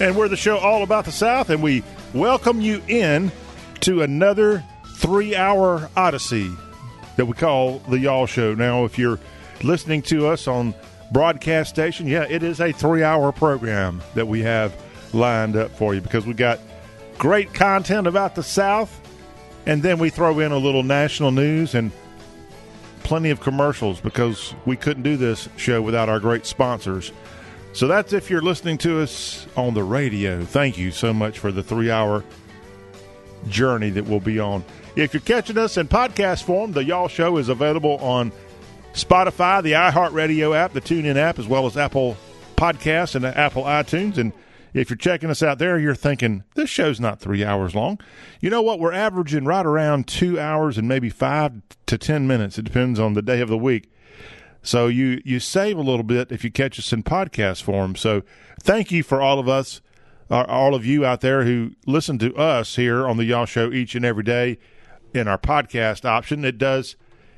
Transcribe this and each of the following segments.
and we're the show all about the South, and we welcome you in to another three-hour odyssey that we call the Y'all Show. Now, if you're listening to us on broadcast station, yeah, it is a three-hour program that we have lined up for you because we got great content about the South, and then we throw in a little national news and plenty of commercials because we couldn't do this show without our great sponsors. So that's if you're listening to us on the radio. Thank you so much for the three hour journey that we'll be on. If you're catching us in podcast form, the Y'all Show is available on Spotify, the iHeartRadio app, the TuneIn app, as well as Apple Podcasts and Apple iTunes. And if you're checking us out there, you're thinking, this show's not three hours long. You know what? We're averaging right around two hours and maybe five to 10 minutes. It depends on the day of the week. So you you save a little bit if you catch us in podcast form. So thank you for all of us, uh, all of you out there who listen to us here on the Y'all Show each and every day in our podcast option. It does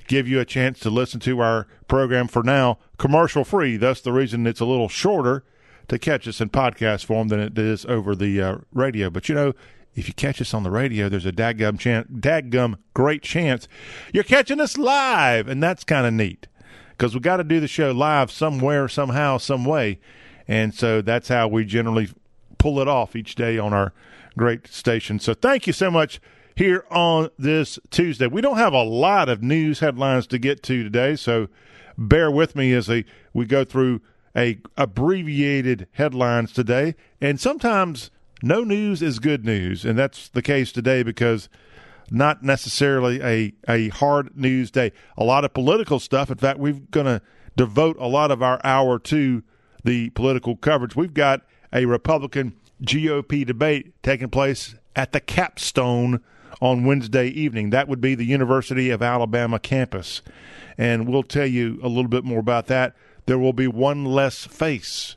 give you a chance to listen to our program for now commercial free. That's the reason it's a little shorter to catch us in podcast form than it is over the uh, radio. But you know, if you catch us on the radio, there's a dadgum, chance, dadgum great chance you're catching us live, and that's kind of neat because we got to do the show live somewhere, somehow, some way, and so that's how we generally pull it off each day on our great station. So thank you so much here on this Tuesday. We don't have a lot of news headlines to get to today, so bear with me as we go through a abbreviated headlines today, and sometimes no news is good news, and that's the case today because not necessarily a, a hard news day. A lot of political stuff. In fact, we're going to devote a lot of our hour to the political coverage. We've got a Republican GOP debate taking place at the capstone on Wednesday evening. That would be the University of Alabama campus. And we'll tell you a little bit more about that. There will be one less face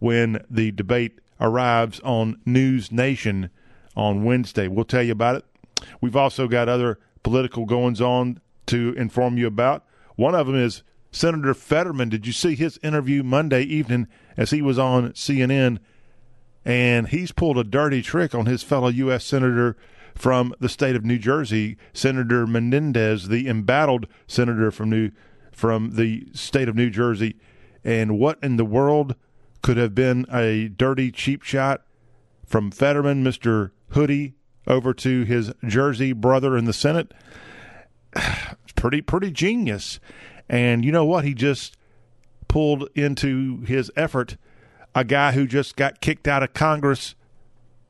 when the debate arrives on News Nation on Wednesday. We'll tell you about it. We've also got other political goings on to inform you about. One of them is Senator Fetterman. Did you see his interview Monday evening as he was on CNN? And he's pulled a dirty trick on his fellow U.S. Senator from the state of New Jersey, Senator Menendez, the embattled senator from New from the state of New Jersey. And what in the world could have been a dirty cheap shot from Fetterman, Mr. Hoodie, over to his Jersey brother in the Senate. pretty pretty genius. And you know what? He just pulled into his effort a guy who just got kicked out of Congress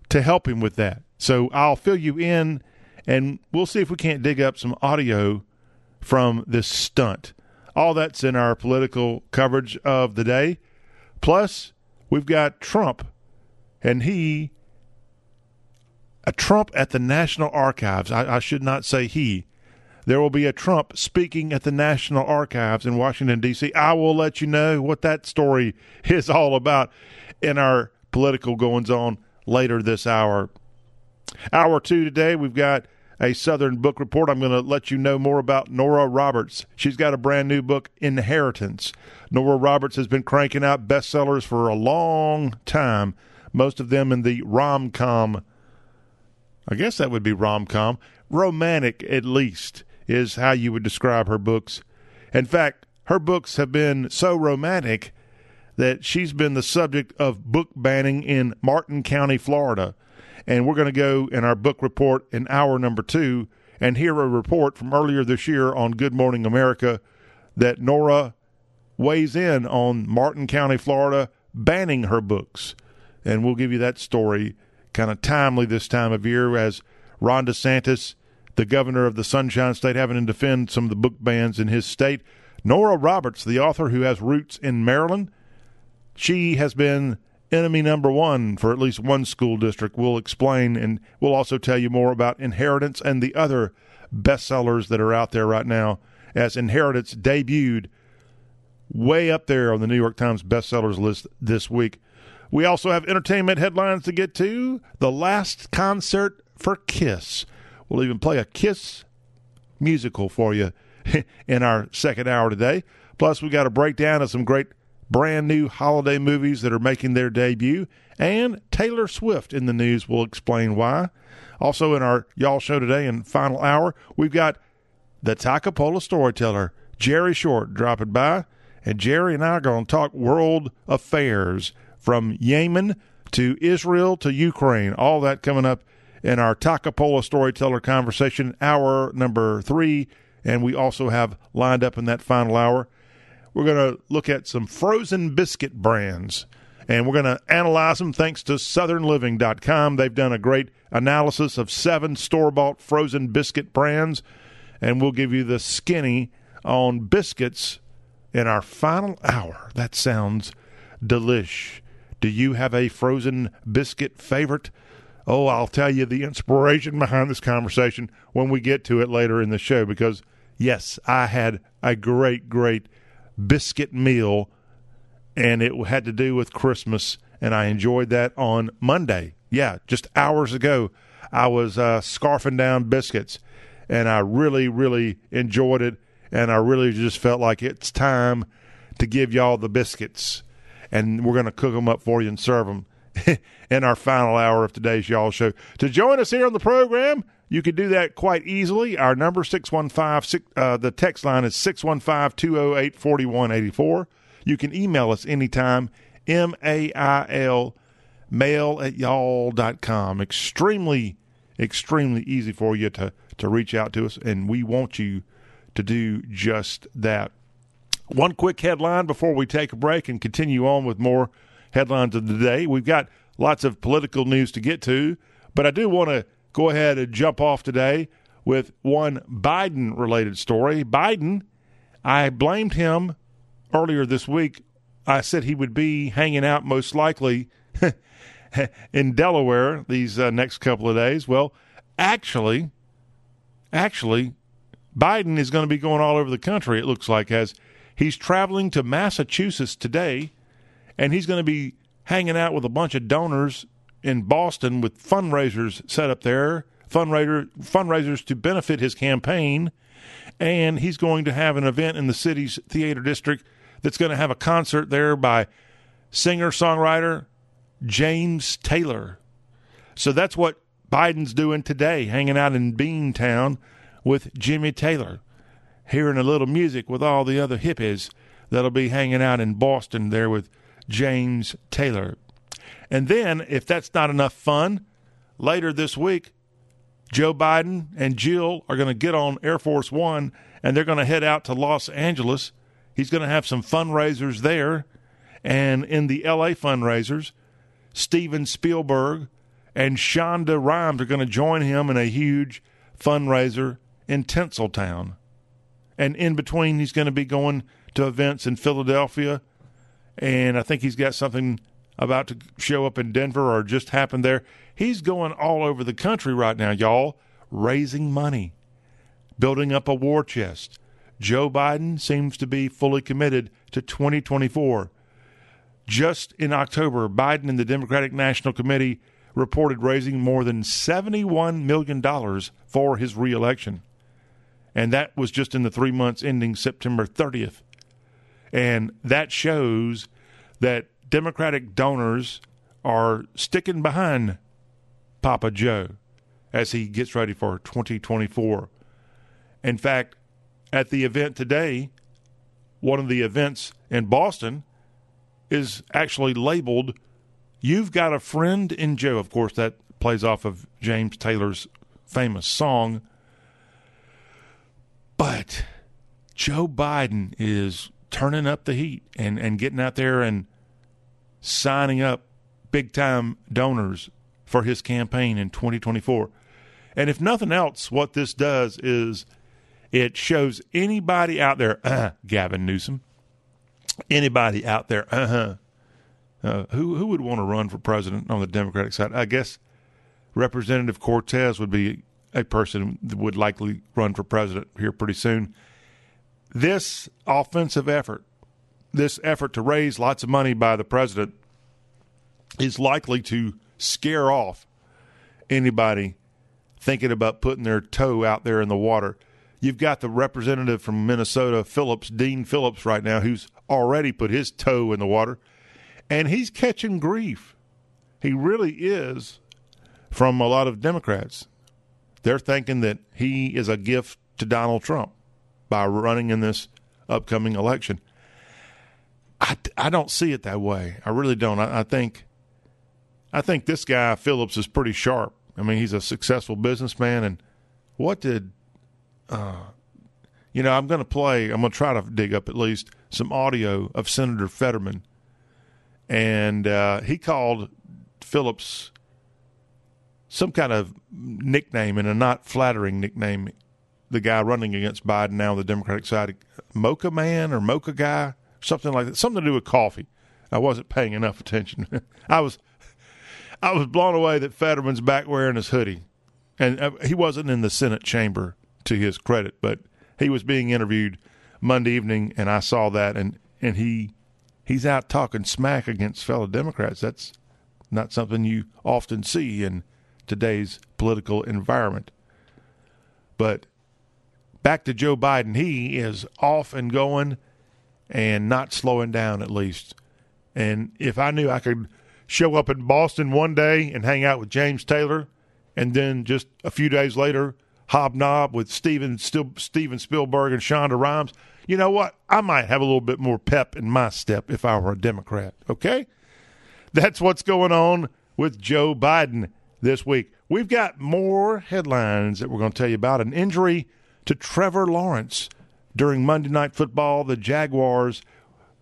to help him with that. So I'll fill you in and we'll see if we can't dig up some audio from this stunt. All that's in our political coverage of the day. Plus, we've got Trump, and he a Trump at the National Archives. I, I, should not say he. There will be a Trump speaking at the National Archives in Washington, D.C. I will let you know what that story is all about in our political goings on later this hour. Hour two today, we've got a Southern book report. I'm going to let you know more about Nora Roberts. She's got a brand new book, Inheritance. Nora Roberts has been cranking out bestsellers for a long time, most of them in the rom com I guess that would be rom com. Romantic, at least, is how you would describe her books. In fact, her books have been so romantic that she's been the subject of book banning in Martin County, Florida. And we're going to go in our book report in hour number two and hear a report from earlier this year on Good Morning America that Nora weighs in on Martin County, Florida, banning her books. And we'll give you that story kind of timely this time of year as Ron DeSantis, the governor of the Sunshine State, having to defend some of the book bans in his state. Nora Roberts, the author who has roots in Maryland, she has been enemy number one for at least one school district. We'll explain and we'll also tell you more about Inheritance and the other bestsellers that are out there right now as Inheritance debuted way up there on the New York Times bestsellers list this week. We also have entertainment headlines to get to. The last concert for Kiss. We'll even play a Kiss musical for you in our second hour today. Plus, we've got a breakdown of some great brand new holiday movies that are making their debut, and Taylor Swift in the news. will explain why. Also, in our Y'all Show today and final hour, we've got the Toccopola storyteller, Jerry Short, dropping by. And Jerry and I are going to talk world affairs from Yemen to Israel to Ukraine. All that coming up in our Toccopola storyteller conversation, hour number three. And we also have lined up in that final hour, we're going to look at some frozen biscuit brands and we're going to analyze them thanks to southernliving.com. They've done a great analysis of seven store bought frozen biscuit brands, and we'll give you the skinny on biscuits in our final hour. That sounds delish. Do you have a frozen biscuit favorite? Oh, I'll tell you the inspiration behind this conversation when we get to it later in the show because, yes, I had a great, great biscuit meal and it had to do with Christmas, and I enjoyed that on Monday. Yeah, just hours ago, I was uh, scarfing down biscuits, and I really, really enjoyed it, and I really just felt like it's time to give y'all the biscuits, and we're going to cook them up for you and serve them in our final hour of today's y'all show. To join us here on the program, you can do that quite easily. Our number six one five six. Uh, the text line is six one five two zero oh eight forty one eighty four. You can email us anytime, M A I L, mail at y'all.com. Extremely, extremely easy for you to, to reach out to us, and we want you to do just that. One quick headline before we take a break and continue on with more headlines of the day. We've got lots of political news to get to, but I do want to go ahead and jump off today with one Biden related story. Biden, I blamed him earlier this week, I said he would be hanging out most likely in Delaware these uh, next couple of days. Well, actually, actually, Biden is going to be going all over the country. It looks like as he's traveling to Massachusetts today, and he's going to be hanging out with a bunch of donors in Boston with fundraisers set up there, fundraiser fundraisers to benefit his campaign, and he's going to have an event in the city's theater district that's going to have a concert there by singer songwriter James Taylor. So that's what Biden's doing today, hanging out in Beantown with Jimmy Taylor, hearing a little music with all the other hippies that'll be hanging out in Boston there with James Taylor. And then, if that's not enough fun, later this week, Joe Biden and Jill are going to get on Air Force One and they're going to head out to Los Angeles He's going to have some fundraisers there. And in the LA fundraisers, Steven Spielberg and Shonda Rhimes are going to join him in a huge fundraiser in Tinseltown. And in between, he's going to be going to events in Philadelphia. And I think he's got something about to show up in Denver or just happened there. He's going all over the country right now, y'all, raising money, building up a war chest, Joe Biden seems to be fully committed to 2024. Just in October, Biden and the Democratic National Committee reported raising more than $71 million for his reelection. And that was just in the three months ending September 30th. And that shows that Democratic donors are sticking behind Papa Joe as he gets ready for 2024. In fact, at the event today, one of the events in Boston is actually labeled You've Got a Friend in Joe. Of course, that plays off of James Taylor's famous song. But Joe Biden is turning up the heat and, and getting out there and signing up big time donors for his campaign in 2024. And if nothing else, what this does is it shows anybody out there, uh, Gavin Newsom, anybody out there, uh-huh, uh, who who would want to run for president on the Democratic side? I guess Representative Cortez would be a person that would likely run for president here pretty soon. This offensive effort, this effort to raise lots of money by the president, is likely to scare off anybody thinking about putting their toe out there in the water. You've got the representative from Minnesota, Phillips, Dean Phillips, right now, who's already put his toe in the water, and he's catching grief. He really is from a lot of Democrats. They're thinking that he is a gift to Donald Trump by running in this upcoming election. I, I don't see it that way. I really don't. I, I think I think this guy Phillips is pretty sharp. I mean, he's a successful businessman, and what did uh, you know? I'm going to play. I'm going to try to dig up at least some audio of Senator Fetterman, and uh, he called Phillips some kind of nickname and a not flattering nickname. The guy running against Biden now, on the Democratic side, Mocha Man or Mocha Guy something like that, something to do with coffee. I wasn't paying enough attention. I was, I was blown away that Fetterman's back wearing his hoodie, and uh, he wasn't in the Senate chamber to his credit, but he was being interviewed Monday evening, and I saw that, and and he he's out talking smack against fellow Democrats. That's not something you often see in today's political environment. But back to Joe Biden, he is off and going and not slowing down at least. And if I knew I could show up in Boston one day and hang out with James Taylor, and then just a few days later hobnob with Steven Steven Spielberg and Shonda Rhimes, you know what? I might have a little bit more pep in my step if I were a Democrat. Okay, that's what's going on with Joe Biden this week. We've got more headlines that we're going to tell you about. An injury to Trevor Lawrence during Monday Night Football, the Jaguars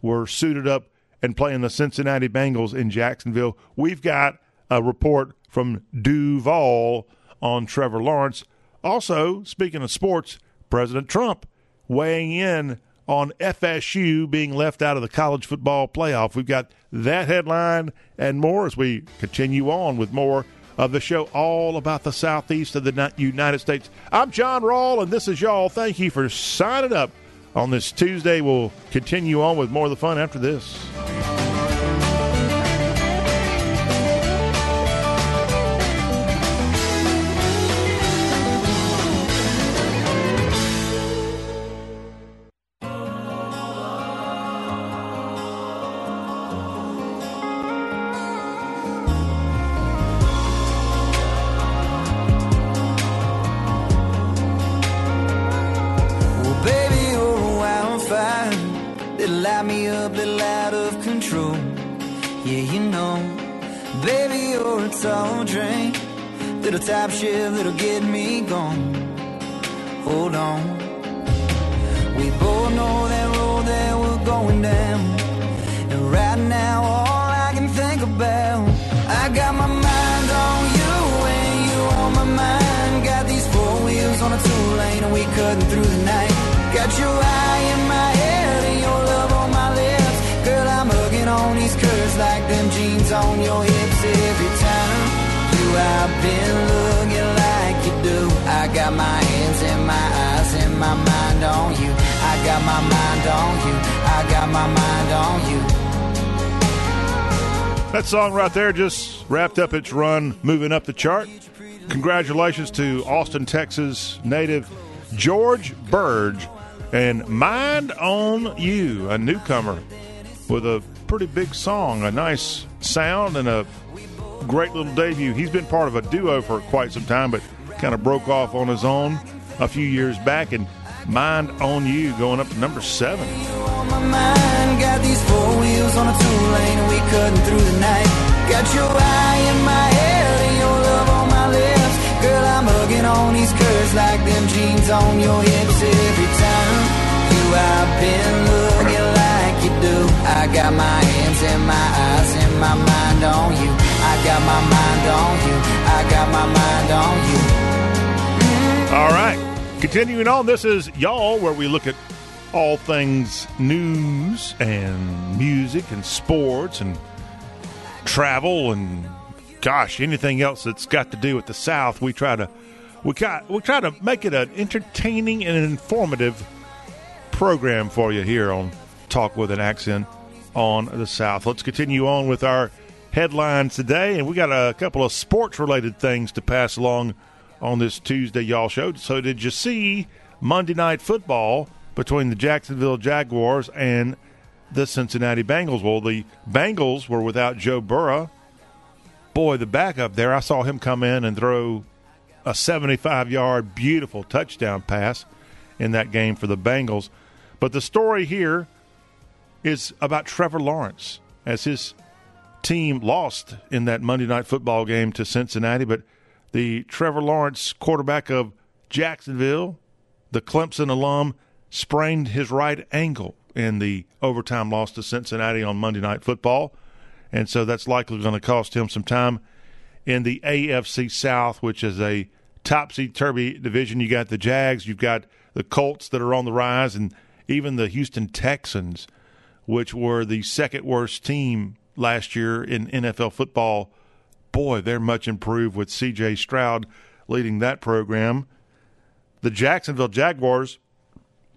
were suited up and playing the Cincinnati Bengals in Jacksonville. We've got a report from Duval on Trevor Lawrence. Also, speaking of sports, President Trump weighing in on FSU being left out of the college football playoff. We've got that headline and more as we continue on with more of the show all about the southeast of the United States. I'm John Rawl, and this is y'all. Thank you for signing up on this Tuesday. We'll continue on with more of the fun after this. Shift that'll That song right there just wrapped up its run, moving up the chart. Congratulations to Austin, Texas native George Birge and Mind on You, a newcomer with a pretty big song, a nice sound, and a great little debut. He's been part of a duo for quite some time, but kind of broke off on his own a few years back. And Mind on You going up to number seven. Girl, I'm hugging on these curves like them jeans on your hips every time. You, I've been looking like you do. I got my hands and my eyes and my mind on you. I got my mind on you. I got my mind on you. All right. Continuing on, this is Y'all, where we look at all things news and music and sports and travel and gosh, anything else that's got to do with the South. We try to we try, we try to make it an entertaining and informative program for you here on Talk with an Accent on the South. Let's continue on with our headlines today, and we got a couple of sports related things to pass along on this Tuesday, y'all show. So, did you see Monday Night Football between the Jacksonville Jaguars and the Cincinnati Bengals. Well, the Bengals were without Joe Burrow. Boy, the backup there, I saw him come in and throw a 75 yard, beautiful touchdown pass in that game for the Bengals. But the story here is about Trevor Lawrence as his team lost in that Monday night football game to Cincinnati. But the Trevor Lawrence quarterback of Jacksonville, the Clemson alum, sprained his right ankle in the overtime loss to Cincinnati on Monday Night Football. And so that's likely going to cost him some time in the AFC South, which is a topsy turvy division. You got the Jags, you've got the Colts that are on the rise, and even the Houston Texans, which were the second worst team last year in NFL football. Boy, they're much improved with CJ Stroud leading that program. The Jacksonville Jaguars,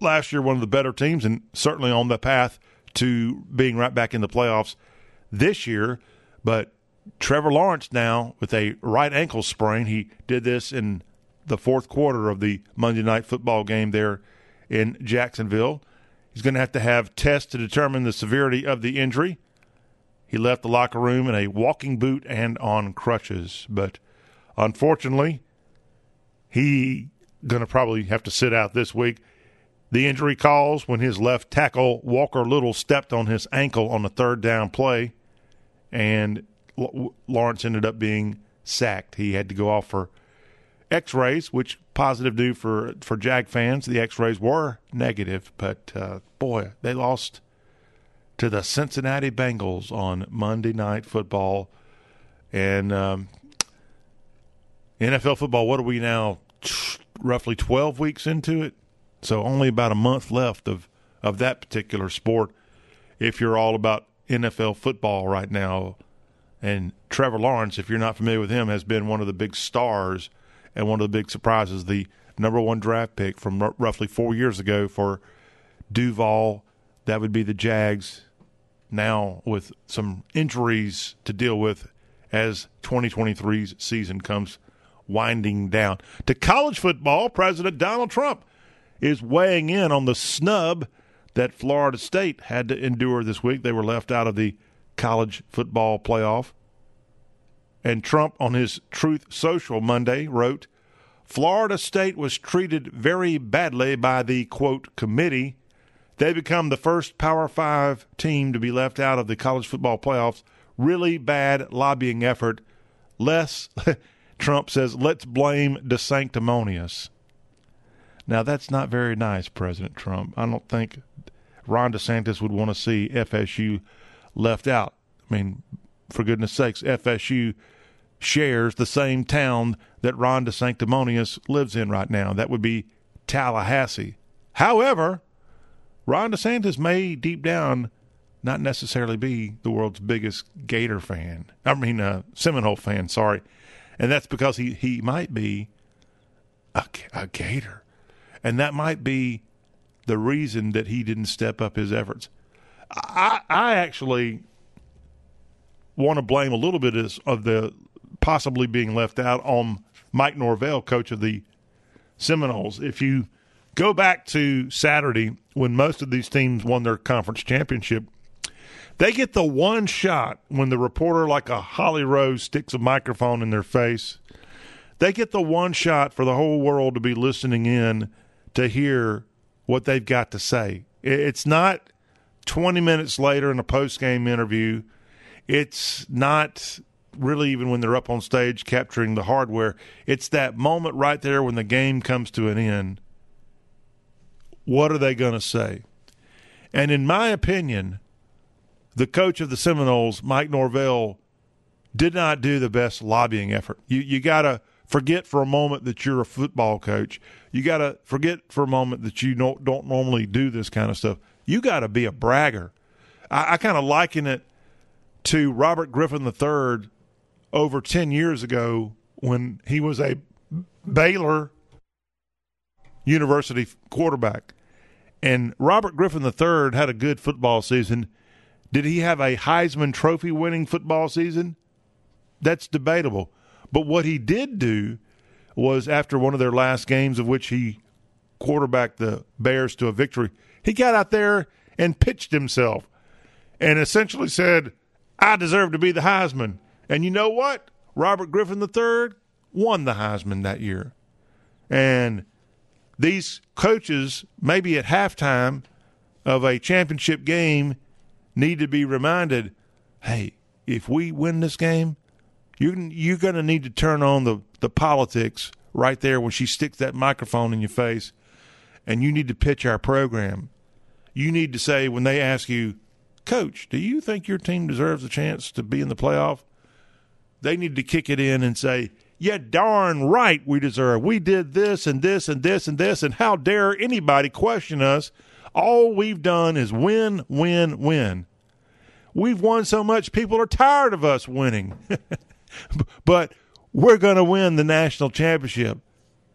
last year, one of the better teams, and certainly on the path to being right back in the playoffs this year. But Trevor Lawrence now with a right ankle sprain. He did this in the fourth quarter of the Monday night football game there in Jacksonville. He's going to have to have tests to determine the severity of the injury. He left the locker room in a walking boot and on crutches, but unfortunately, he going to probably have to sit out this week. The injury calls when his left tackle Walker Little stepped on his ankle on the third down play, and Lawrence ended up being sacked. He had to go off for X-rays, which positive news for for Jag fans. The X-rays were negative, but uh, boy, they lost to the Cincinnati Bengals on Monday Night Football, and um, NFL football. What are we now? Roughly twelve weeks into it, so only about a month left of of that particular sport. If you're all about NFL football right now, and Trevor Lawrence, if you're not familiar with him, has been one of the big stars and one of the big surprises. The number one draft pick from r- roughly four years ago for Duval. That would be the Jags. Now with some injuries to deal with as 2023's season comes winding down. To college football, President Donald Trump is weighing in on the snub that Florida State had to endure this week. They were left out of the college football playoff. And Trump, on his Truth Social Monday, wrote Florida State was treated very badly by the, quote, committee. They become the first Power Five team to be left out of the college football playoffs. Really bad lobbying effort. Less, Trump says, let's blame DeSanctimonious. Now, that's not very nice, President Trump. I don't think Ron DeSantis would want to see FSU left out. I mean, for goodness sakes, FSU shares the same town that Ron DeSanctimonious lives in right now. That would be Tallahassee. However, Ron DeSantis may deep down not necessarily be the world's biggest Gator fan. I mean, uh, Seminole fan, sorry. And that's because he, he might be a, a Gator. And that might be the reason that he didn't step up his efforts. I, I actually want to blame a little bit of the possibly being left out on Mike Norvell, coach of the Seminoles. If you go back to Saturday when most of these teams won their conference championship, they get the one shot when the reporter, like a Holly Rowe, sticks a microphone in their face. They get the one shot for the whole world to be listening in to hear what they've got to say. It's not 20 minutes later in a post game interview. It's not really even when they're up on stage capturing the hardware. It's that moment right there when the game comes to an end. What are they going to say? And in my opinion, the coach of the Seminoles, Mike Norvell, did not do the best lobbying effort. You you got to forget for a moment that you're a football coach. You got to forget for a moment that you don't don't normally do this kind of stuff you got to be a bragger. I, I kind of liken it to Robert Griffin III over 10 years ago when he was a Baylor University quarterback. And Robert Griffin III had a good football season. Did he have a Heisman Trophy winning football season? That's debatable. But what he did do was after one of their last games, of which he quarterbacked the Bears to a victory, he got out there and pitched himself and essentially said, I deserve to be the Heisman. And you know what? Robert Griffin III won the Heisman that year. And these coaches, maybe at halftime of a championship game, need to be reminded hey, if we win this game, you're, you're going to need to turn on the, the politics right there when she sticks that microphone in your face, and you need to pitch our program. You need to say, when they ask you, Coach, do you think your team deserves a chance to be in the playoff? They need to kick it in and say, Yeah, darn right we deserve. We did this and this and this and this, and how dare anybody question us? All we've done is win, win, win. We've won so much, people are tired of us winning. but we're going to win the national championship.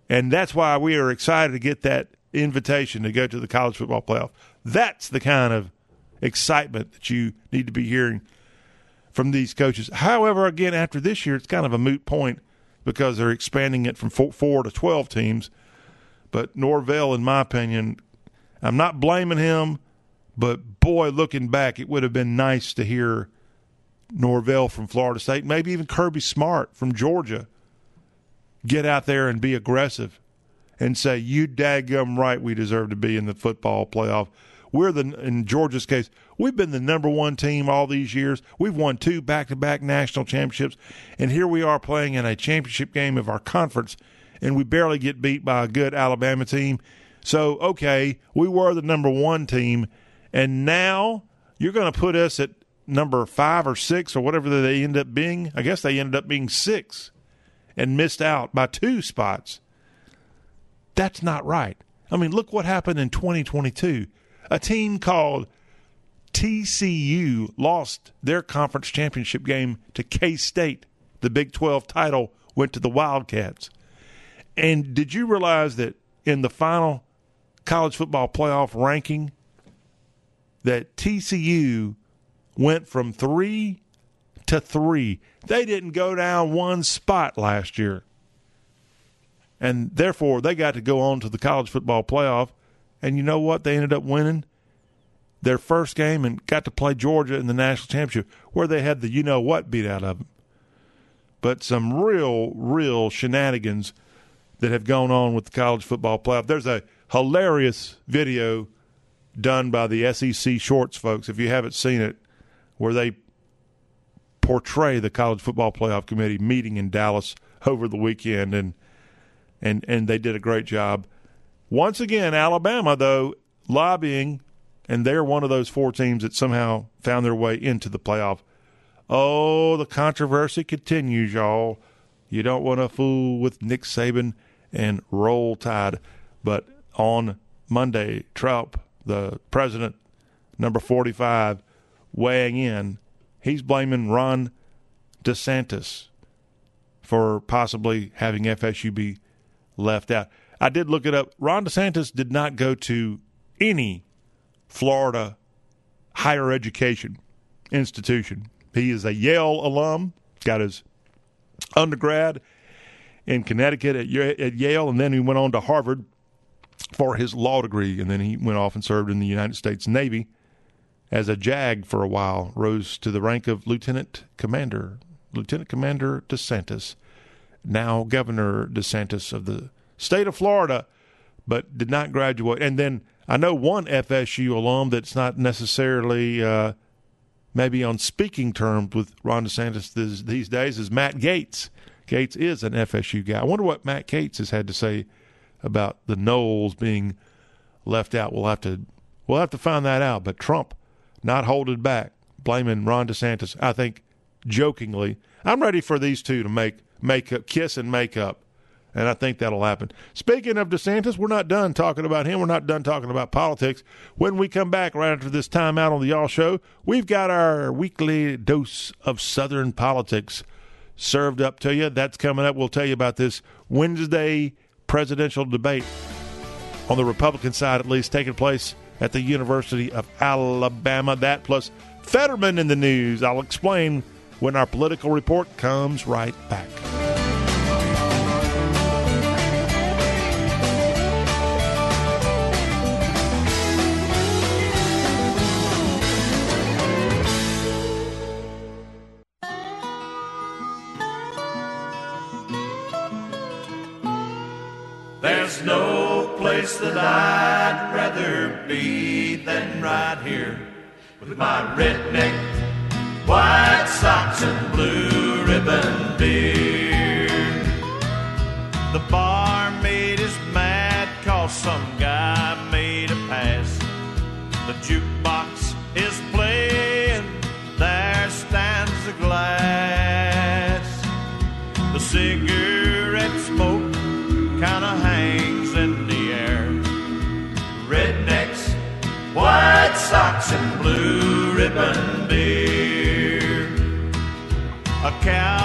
And that's why we are excited to get that invitation to go to the college football playoff. That's the kind of excitement that you need to be hearing from these coaches. However, again, after this year, it's kind of a moot point because they're expanding it from four, four to 12 teams. But Norvell, in my opinion, I'm not blaming him, but boy, looking back, it would have been nice to hear Norvell from Florida State, maybe even Kirby Smart from Georgia, get out there and be aggressive and say, "You daggum right, we deserve to be in the football playoff." We're the in Georgia's case, we've been the number one team all these years. We've won two back-to-back national championships, and here we are playing in a championship game of our conference, and we barely get beat by a good Alabama team. So, okay, we were the number one team, and now you're going to put us at number five or six or whatever they end up being. I guess they ended up being six and missed out by two spots. That's not right. I mean, look what happened in 2022 a team called TCU lost their conference championship game to K State. The Big 12 title went to the Wildcats. And did you realize that in the final college football playoff ranking, that TCU went from three to three? They didn't go down one spot last year. And therefore, they got to go on to the college football playoff and you know what? They ended up winning their first game and got to play Georgia in the national championship, where they had the you know what beat out of them. But some real, real shenanigans that have gone on with the college football playoff. There's a hilarious video done by the SEC Shorts folks, if you haven't seen it, where they portray the college football playoff committee meeting in Dallas over the weekend and and and they did a great job. Once again, Alabama, though, lobbying, and they're one of those four teams that somehow found their way into the playoff. Oh, the controversy continues, y'all. You don't want to fool with Nick Saban and roll tide. But on Monday, Trump, the president, number 45, weighing in, he's blaming Ron DeSantis for possibly having FSU be left out. I did look it up. Ron DeSantis did not go to any Florida higher education institution. He is a Yale alum, got his undergrad in Connecticut at, at Yale, and then he went on to Harvard for his law degree, and then he went off and served in the United States Navy as a JAG for a while, rose to the rank of lieutenant commander. Lieutenant Commander DeSantis, now Governor DeSantis of the state of Florida, but did not graduate. And then I know one FSU alum that's not necessarily uh, maybe on speaking terms with Ron DeSantis this, these days is Matt Gaetz. Gaetz is an FSU guy. I wonder what Matt Gaetz has had to say about the Noles being left out. We'll have to we'll have to find that out. But Trump not holding back, blaming Ron DeSantis. I think jokingly, I'm ready for these two to make make up, kiss and make up and I think that'll happen. Speaking of DeSantis, we're not done talking about him. We're not done talking about politics. When we come back right after this time out on the Y'all Show, we've got our weekly dose of Southern politics served up to you. That's coming up. We'll tell you about this Wednesday presidential debate on the Republican side, at least, taking place at the University of Alabama. That plus Fetterman in the news. I'll explain when our political report comes right back. Place that I'd rather be than right here with my redneck, white socks and blue ribbon beer. The barmaid is mad cause some guy made a pass. The jukebox is playing, there stands a glass. The cigarette and blue ribbon beer. A cowboy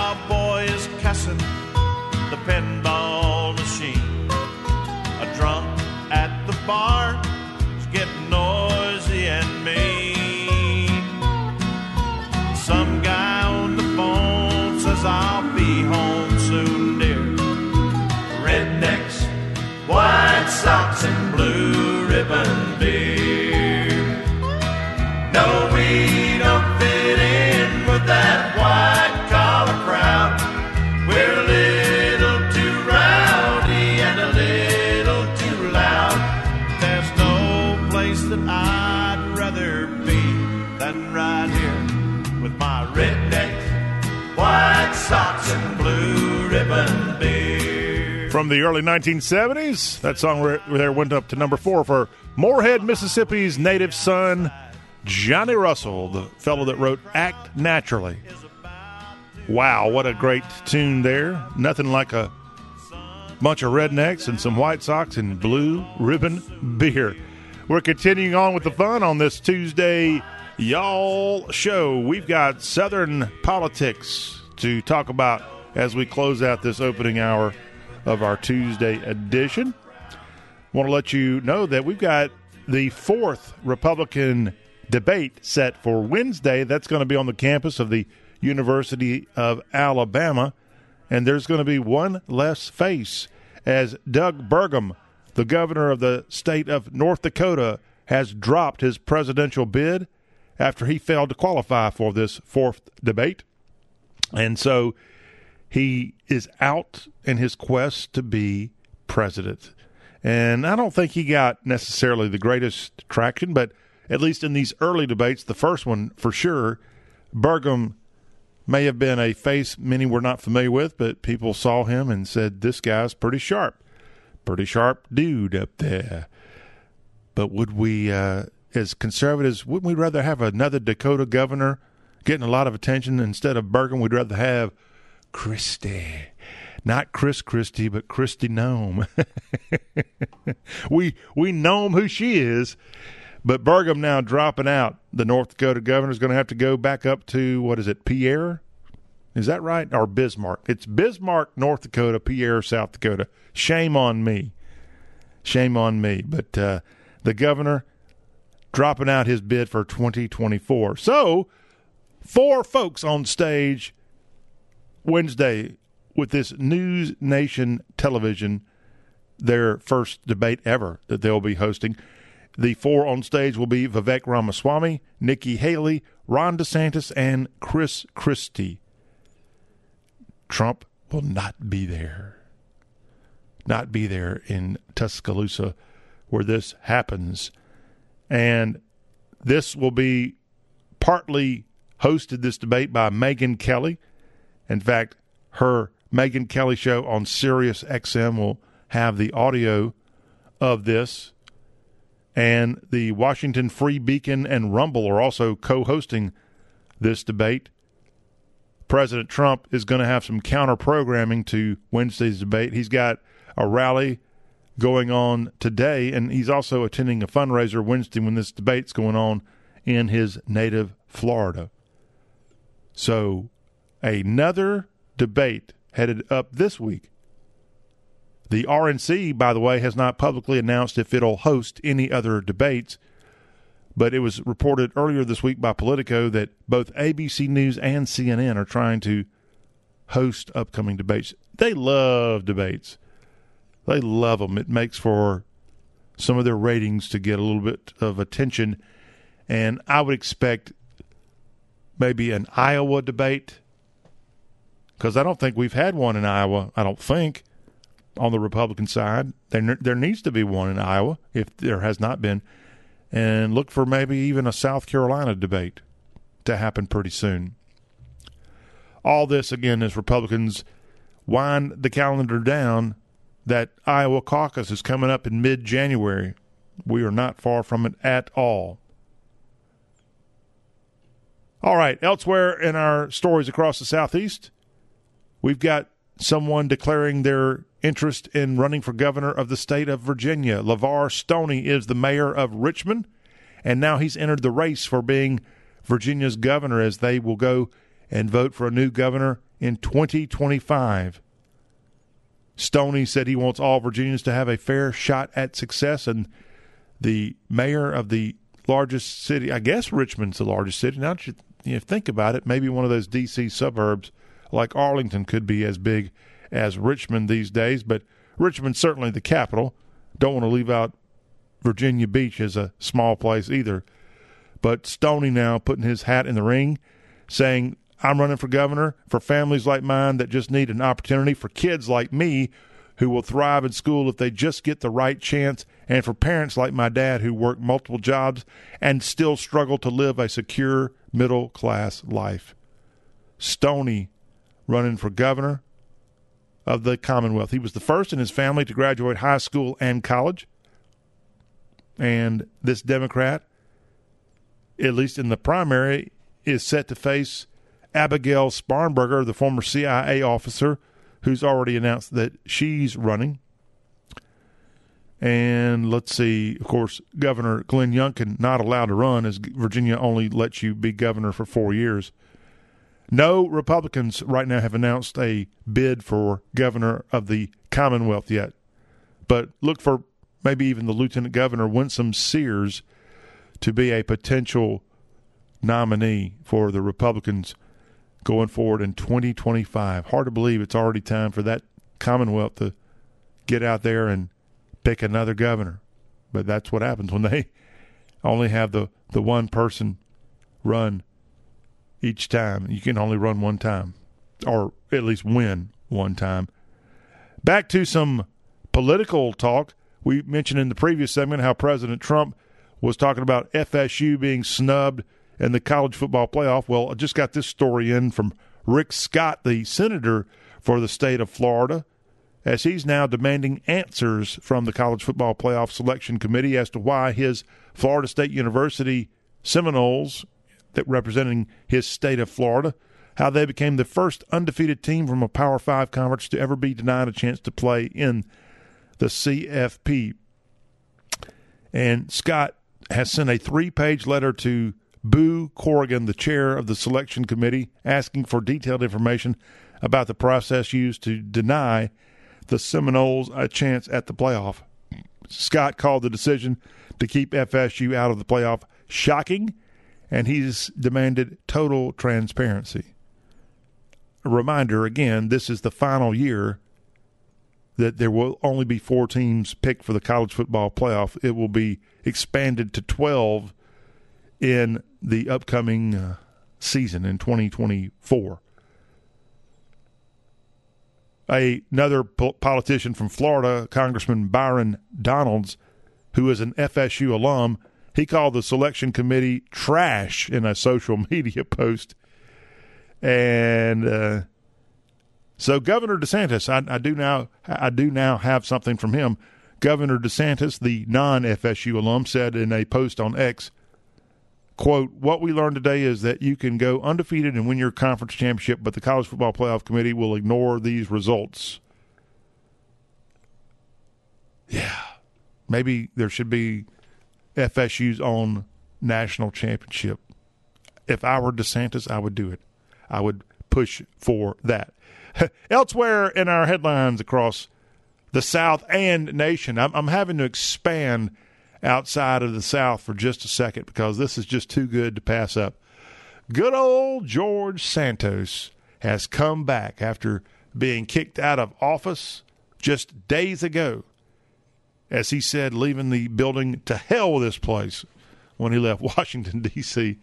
From the early 1970s, that song there went up to number four for Moorhead, Mississippi's native son, Johnny Russell, the fellow that wrote Act Naturally. Wow, what a great tune there. Nothing like a bunch of rednecks and some White Socks and blue ribbon beer. We're continuing on with the fun on this Tuesday, y'all show. We've got Southern politics to talk about as we close out this opening hour of our Tuesday edition. Want to let you know that we've got the fourth Republican debate set for Wednesday. That's going to be on the campus of the University of Alabama. And there's going to be one less face as Doug Burgum, the governor of the state of North Dakota, has dropped his presidential bid after he failed to qualify for this fourth debate. And so he is out in his quest to be president. And I don't think he got necessarily the greatest traction, but at least in these early debates, the first one for sure, Burgum may have been a face many were not familiar with, but people saw him and said, This guy's pretty sharp. Pretty sharp dude up there. But would we, uh, as conservatives, wouldn't we rather have another Dakota governor getting a lot of attention instead of Burgum? We'd rather have Christie. Not Chris Christie, but Kristi Noem. we we know who she is, but Burgum now dropping out. The North Dakota governor is going to have to go back up to what is it, Pierre? Is that right? Or Bismarck? It's Bismarck, North Dakota, Pierre, South Dakota. Shame on me. Shame on me. But uh, the governor dropping out his bid for 2024. So, four folks on stage Wednesday with this News Nation television, their first debate ever that they'll be hosting. The four on stage will be Vivek Ramaswamy, Nikki Haley, Ron DeSantis, and Chris Christie. Trump will not be there. Not be there in Tuscaloosa where this happens. And this will be partly hosted, this debate, by Megyn Kelly. In fact, her Megyn Kelly show on Sirius XM will have the audio of this. And the Washington Free Beacon and Rumble are also co hosting this debate. President Trump is going to have some counter programming to Wednesday's debate. He's got a rally going on today, and he's also attending a fundraiser Wednesday when this debate's going on in his native Florida. So, another debate headed up this week. The RNC, by the way, has not publicly announced if it'll host any other debates, but it was reported earlier this week by Politico that both ABC News and CNN are trying to host upcoming debates. They love debates. They love them. It makes for some of their ratings to get a little bit of attention. And I would expect maybe an Iowa debate because I don't think we've had one in Iowa. I don't think. on the Republican side. There, there needs to be one in Iowa if there has not been. And look for maybe even a South Carolina debate to happen pretty soon. All this, again, as Republicans wind the calendar down. That Iowa caucus is coming up in mid January. We are not far from it at all. All right, elsewhere in our stories across the Southeast, we've got someone declaring their interest in running for governor of the state of Virginia. LeVar Stoney is the mayor of Richmond, and now he's entered the race for being Virginia's governor as they will go and vote for a new governor in 2025. Stoney said he wants all Virginians to have a fair shot at success, and the mayor of the largest city, I guess Richmond's the largest city. Now you think about it, maybe one of those D.C. suburbs like Arlington could be as big as Richmond these days, but Richmond's certainly the capital. Don't want to leave out Virginia Beach as a small place either. But Stoney now putting his hat in the ring, saying, I'm running for governor for families like mine that just need an opportunity, for kids like me who will thrive in school if they just get the right chance, and for parents like my dad who work multiple jobs and still struggle to live a secure middle class life. Stoney running for governor of the Commonwealth. He was the first in his family to graduate high school and college. And this Democrat, at least in the primary, is set to face Abigail Spanberger, the former CIA officer, who's already announced that she's running. And let's see, of course, Governor Glenn Youngkin not allowed to run as Virginia only lets you be governor for four years. No Republicans right now have announced a bid for governor of the Commonwealth yet. But look for maybe even the Lieutenant Governor Winsome Sears to be a potential nominee for the Republicans going forward in 2025. Hard to believe it's already time for that Commonwealth to get out there and pick another governor. But that's what happens when they only have the, the one person run each time. You can only run one time, or at least win one time. Back to some political talk. We mentioned in the previous segment how President Trump was talking about FSU being snubbed in the college football playoff. Well, I just got this story in from Rick Scott, the senator for the state of Florida, as he's now demanding answers from the college football playoff selection committee as to why his Florida State University Seminoles that representing his state of Florida, how they became the first undefeated team from a Power Five conference to ever be denied a chance to play in the CFP. And Scott has sent a three page letter to Boo Corrigan, the chair of the selection committee, asking for detailed information about the process used to deny the Seminoles a chance at the playoff. Scott called the decision to keep FSU out of the playoff shocking and he's demanded total transparency. A reminder again, this is the final year that there will only be four teams picked for the college football playoff. It will be expanded to 12 in the upcoming uh, season in 2024. A, another po- politician from Florida, Congressman Byron Donalds, who is an FSU alum, he called the selection committee trash in a social media post. And uh, so Governor DeSantis, I, I, do now I do now have something from him. Governor DeSantis, the non-FSU alum, said in a post on X, quote, what we learned today is that you can go undefeated and win your conference championship, but the College Football Playoff Committee will ignore these results. Yeah. Maybe there should be FSU's own national championship. If I were DeSantis, I would do it. I would push for that. Elsewhere in our headlines across the South and nation, I'm, I'm having to expand outside of the South for just a second because this is just too good to pass up. Good old George Santos has come back after being kicked out of office just days ago as he said, leaving the building to hell with this place when he left Washington, D.C.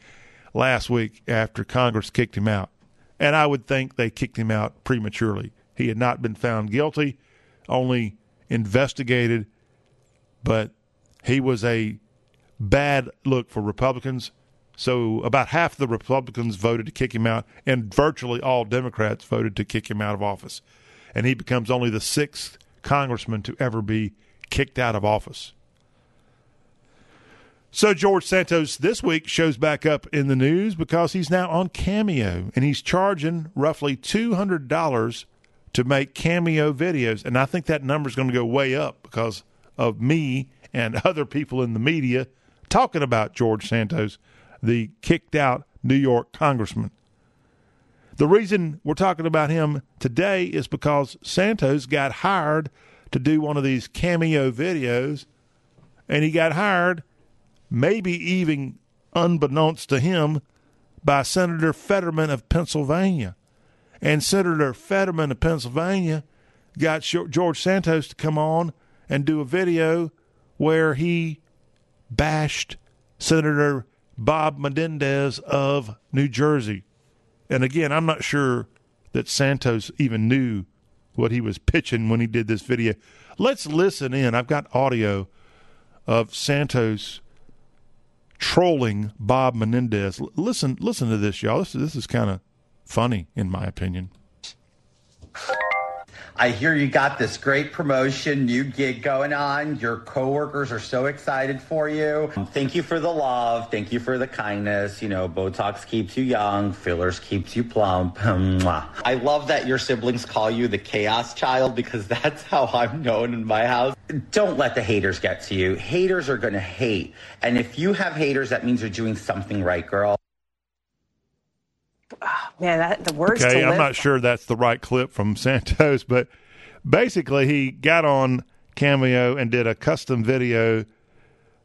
last week after Congress kicked him out. And I would think they kicked him out prematurely. He had not been found guilty only investigated, but he was a bad look for Republicans. So about half the Republicans voted to kick him out, and virtually all Democrats voted to kick him out of office. And he becomes only the sixth congressman to ever be kicked out of office. So George Santos this week shows back up in the news because he's now on Cameo and he's charging roughly two hundred dollars to make Cameo videos, and I think that number is going to go way up because of me and other people in the media talking about George Santos, the kicked out New York congressman. The reason we're talking about him today is because Santos got hired to do one of these cameo videos, and he got hired maybe even unbeknownst to him, by Senator Fetterman of Pennsylvania. And Senator Fetterman of Pennsylvania got George Santos to come on and do a video where he bashed Senator Bob Menendez of New Jersey. And again, I'm not sure that Santos even knew what he was pitching when he did this video. Let's listen in. I've got audio of Santos trolling Bob Menendez. L- listen, listen to this, y'all. This, this is kind of funny, in my opinion. I hear you got this great promotion, new gig going on. Your coworkers are so excited for you. Um, thank you for the love. Thank you for the kindness. You know, Botox keeps you young, fillers keeps you plump. I love that your siblings call you the chaos child because that's how I'm known in my house. Don't let the haters get to you. Haters are going to hate. And if you have haters, that means you're doing something right, girl. Man, that, the words. Okay, I'm not sure that's the right clip from Santos, but basically he got on Cameo and did a custom video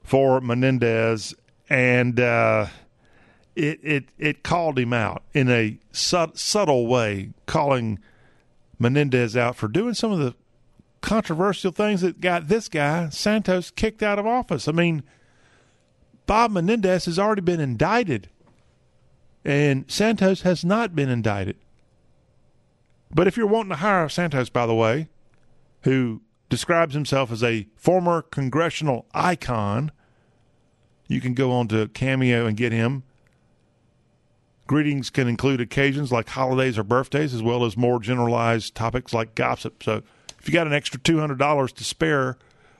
for Menendez, and uh, it it it called him out in a su- subtle way, calling Menendez out for doing some of the controversial things that got this guy Santos kicked out of office. I mean, Bob Menendez has already been indicted and Santos has not been indicted. But if you're wanting to hire Santos, by the way, who describes himself as a former congressional icon, you can go on to Cameo and get him. Greetings can include occasions like holidays or birthdays, as well as more generalized topics like gossip. So if you got an extra $200 to spare,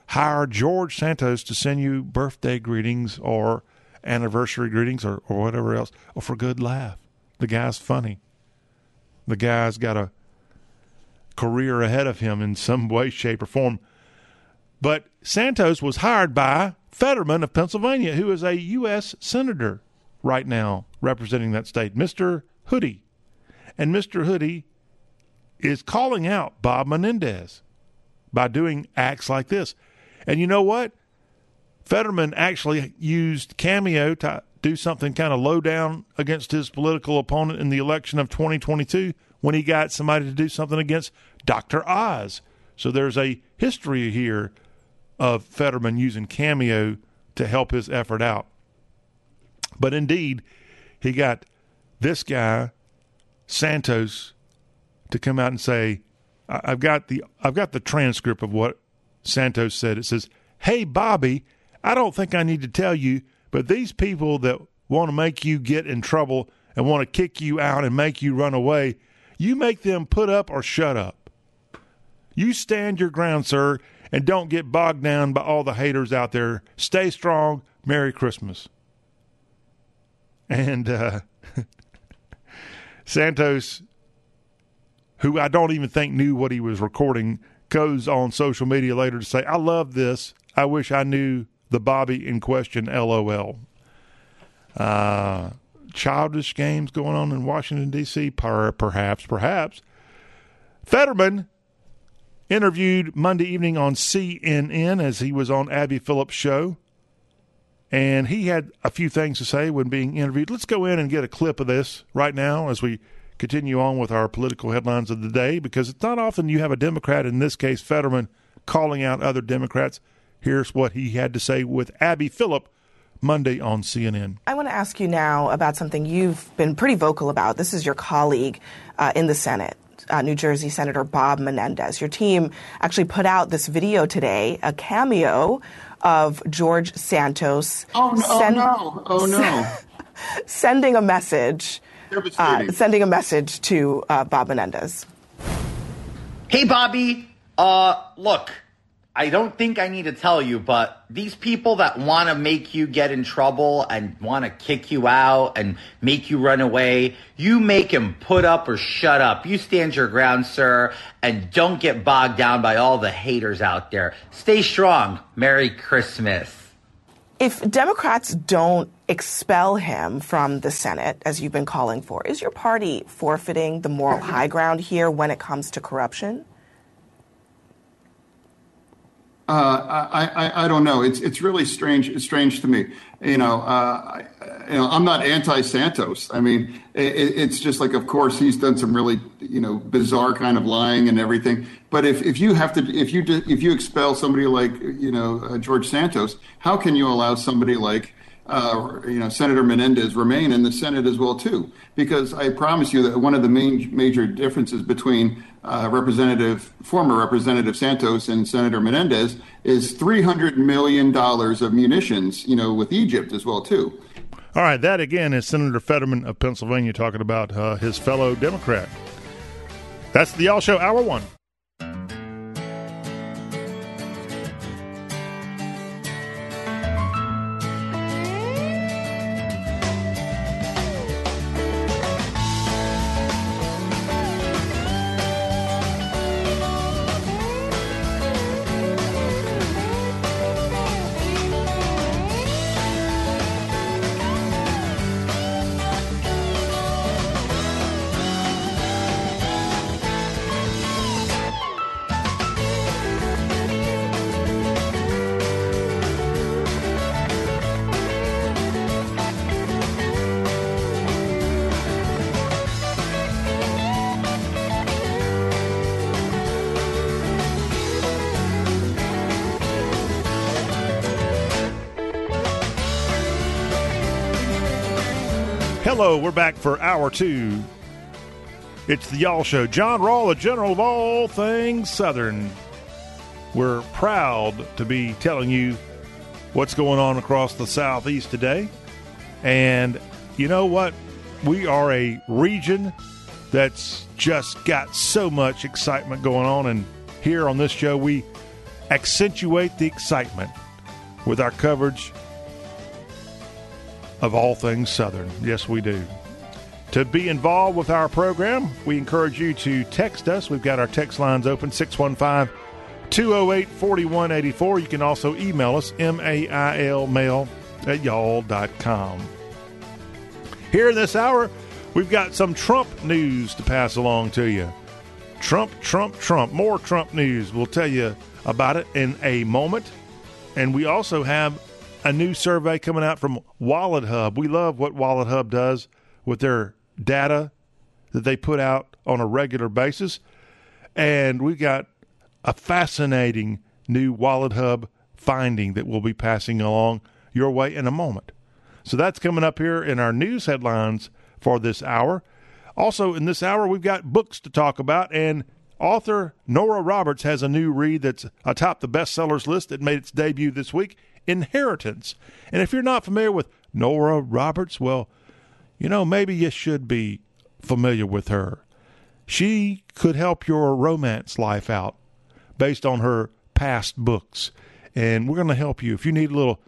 hire George Santos to send you birthday greetings or anniversary greetings or, or whatever else, or for a good laugh. The guy's funny. The guy's got a career ahead of him in some way, shape, or form. But Santos was hired by Fetterman of Pennsylvania, who is a U.S. Senator right now representing that state, Mr. Hoodie. And Mr. Hoodie is calling out Bob Menendez by doing acts like this. And you know what? Fetterman actually used Cameo to do something kind of low down against his political opponent in the election of 2022 when he got somebody to do something against Dr. Oz. So there's a history here of Fetterman using Cameo to help his effort out. But indeed, he got this guy, Santos, to come out and say, I've got the I've got the transcript of what Santos said. It says, Hey Bobby, I don't think I need to tell you, but these people that want to make you get in trouble and want to kick you out and make you run away, you make them put up or shut up. You stand your ground, sir, and don't get bogged down by all the haters out there. Stay strong. Merry Christmas. And uh, Santos, who I don't even think knew what he was recording, goes on social media later to say, I love this. I wish I knew the Bobby in question, LOL. Uh, childish games going on in Washington, D.C., per, perhaps, perhaps. Fetterman interviewed Monday evening on CNN as he was on Abby Phillip's show. And he had a few things to say when being interviewed. Let's go in and get a clip of this right now as we continue on with our political headlines of the day because it's not often you have a Democrat, in this case, Fetterman, calling out other Democrats Here's what he had to say with Abby Phillip Monday on CNN. I want to ask you now about something you've been pretty vocal about. This is your colleague uh, in the Senate, uh, New Jersey Senator Bob Menendez. Your team actually put out this video today, a cameo of George Santos. Oh no! Send, oh no! Oh no! sending a message. Uh, sending a message to uh, Bob Menendez. Hey, Bobby. Uh, look, I don't think I need to tell you, but these people that want to make you get in trouble and want to kick you out and make you run away, you make them put up or shut up. You stand your ground, sir, and don't get bogged down by all the haters out there. Stay strong. Merry Christmas. If Democrats don't expel him from the Senate, as you've been calling for, is your party forfeiting the moral high ground here when it comes to corruption? Uh, I, I, I don't know. It's it's really strange strange to me. You know, uh, I, you know, I'm not anti-Santos. I mean, it, it's just like, of course, he's done some really you know bizarre kind of lying and everything. But if, if you have to if you if you expel somebody like you know uh, George Santos, how can you allow somebody like uh, you know, Senator Menendez remain in the Senate as well too, because I promise you that one of the main major differences between uh, Representative former Representative Santos and Senator Menendez is three hundred million dollars of munitions, you know, with Egypt as well too. All right, that again is Senator Fetterman of Pennsylvania talking about uh, his fellow Democrat. That's the Y'all Show Hour One. Hello, we're back for hour two. It's the Y'all Show. John Rawl, the general of all things Southern. We're proud to be telling you what's going on across the Southeast today. And you know what? We are a region that's just got so much excitement going on. And here on this show, we accentuate the excitement with our coverage of all things Southern. Yes, we do. To be involved with our program, we encourage you to text us. We've got our text lines open 615 208 4184. You can also email us, mail mail at y'all.com. Here in this hour, we've got some Trump news to pass along to you. Trump, Trump, Trump. More Trump news. We'll tell you about it in a moment. And we also have a new survey coming out from Wallet Hub. We love what Wallet Hub does with their data that they put out on a regular basis. And we've got a fascinating new Wallet Hub finding that we'll be passing along your way in a moment. So that's coming up here in our news headlines for this hour. Also, in this hour, we've got books to talk about, and author Nora Roberts has a new read that's atop the bestsellers list that made its debut this week. Inheritance. And if you're not familiar with Nora Roberts, well, you know, maybe you should be familiar with her. She could help your romance life out based on her past books. And we're going to help you. If you need a little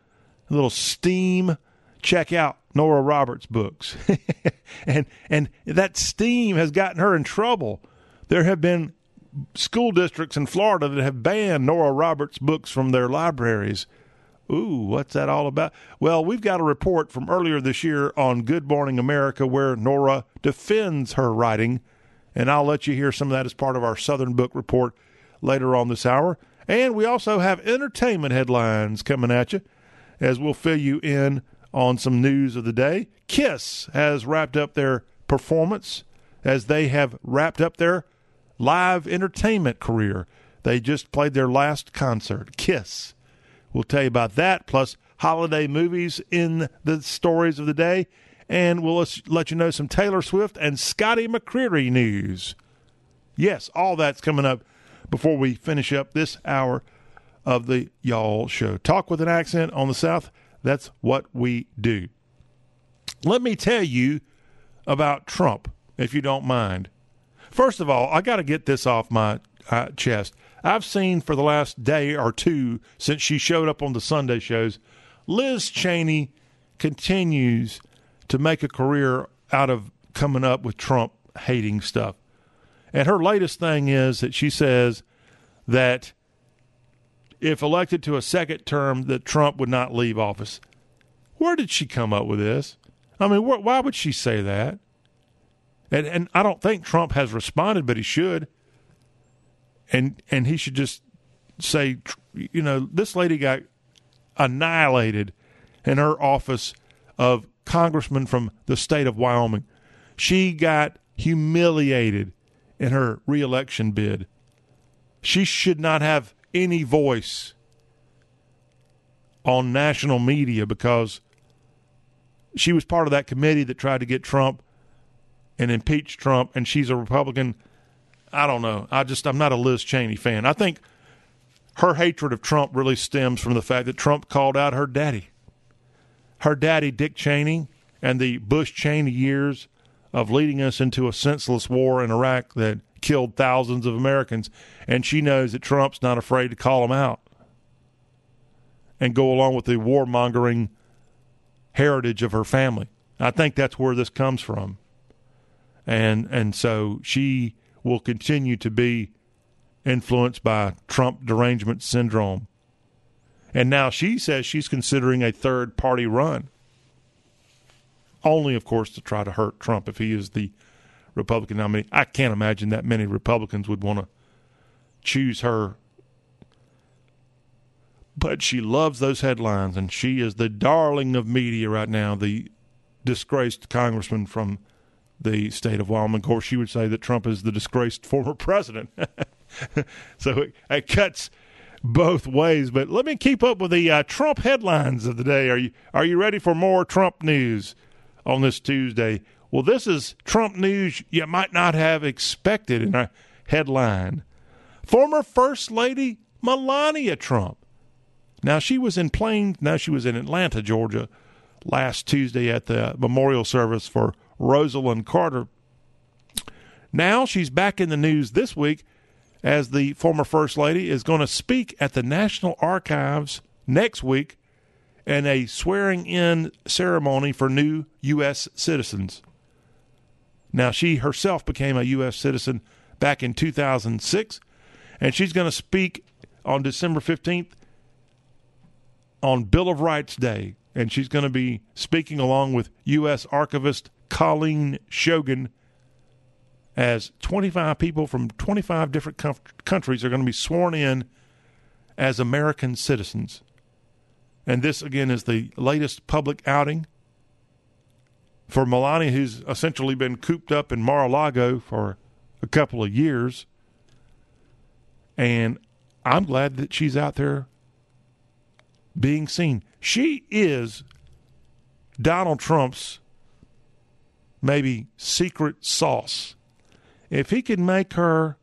a little steam, check out Nora Roberts' books. and and that steam has gotten her in trouble. There have been school districts in Florida that have banned Nora Roberts' books from their libraries Ooh, what's that all about? Well, we've got a report from earlier this year on Good Morning America where Nora defends her writing, and I'll let you hear some of that as part of our Southern Book Report later on this hour. And we also have entertainment headlines coming at you as we'll fill you in on some news of the day. Kiss has wrapped up their performance as they have wrapped up their live entertainment career. They just played their last concert, Kiss We'll tell you about that, plus holiday movies in the stories of the day. And we'll let you know some Taylor Swift and Scotty McCreery news Yes, all that's coming up before we finish up this hour of the Y'all Show. Talk with an accent on the South. That's what we do. Let me tell you about Trump, if you don't mind. First of all, I got to get this off my uh, chest. I've seen for the last day or two since she showed up on the Sunday shows, Liz Cheney continues to make a career out of coming up with Trump hating stuff. And her latest thing is that she says that if elected to a second term, that Trump would not leave office. Where did she come up with this? I mean, wh- why would she say that? And and I don't think Trump has responded, but he should. And and he should just say, you know, this lady got annihilated in her office of congressman from the state of Wyoming. She got humiliated in her reelection bid. She should not have any voice on national media because she was part of that committee that tried to get Trump and impeach Trump, and she's a Republican. I don't know. I just I'm not a Liz Cheney fan. I think her hatred of Trump really stems from the fact that Trump called out her daddy. Her daddy, Dick Cheney, and the Bush Cheney years of leading us into a senseless war in Iraq that killed thousands of Americans. And she knows that Trump's not afraid to call him out and go along with the warmongering heritage of her family. I think that's where this comes from. And and so she will continue to be influenced by Trump derangement syndrome. And now she says she's considering a third party run. Only, of course, to try to hurt Trump if he is the Republican nominee. I can't imagine that many Republicans would want to choose her. But she loves those headlines, and she is the darling of media right now, the disgraced congressman from the state of Wyoming. Of course, she would say that Trump is the disgraced former president. so it, it, cuts both ways. But let me keep up with the uh, Trump headlines of the day. Are you are you ready for more Trump news on this Tuesday? Well, this is Trump news you might not have expected in a headline. Former First Lady Melania Trump. Now she was in Plain. Now she was in Atlanta, Georgia, last Tuesday at the memorial service for Rosalynn Carter. Now she's back in the news this week as the former First Lady is going to speak at the National Archives next week in a swearing in ceremony for new U.S. citizens. Now, she herself became a U.S. citizen back in 2006, and she's going to speak on December 15th on Bill of Rights Day. And she's going to be speaking along with U.S. Archivist Colleen Shogan as 25 people from 25 different com- countries are going to be sworn in as American citizens. And this, again, is the latest public outing for Melania, who's essentially been cooped up in Mar a Lago for a couple of years. And I'm glad that she's out there being seen. She is Donald Trump's maybe secret sauce. If he could make her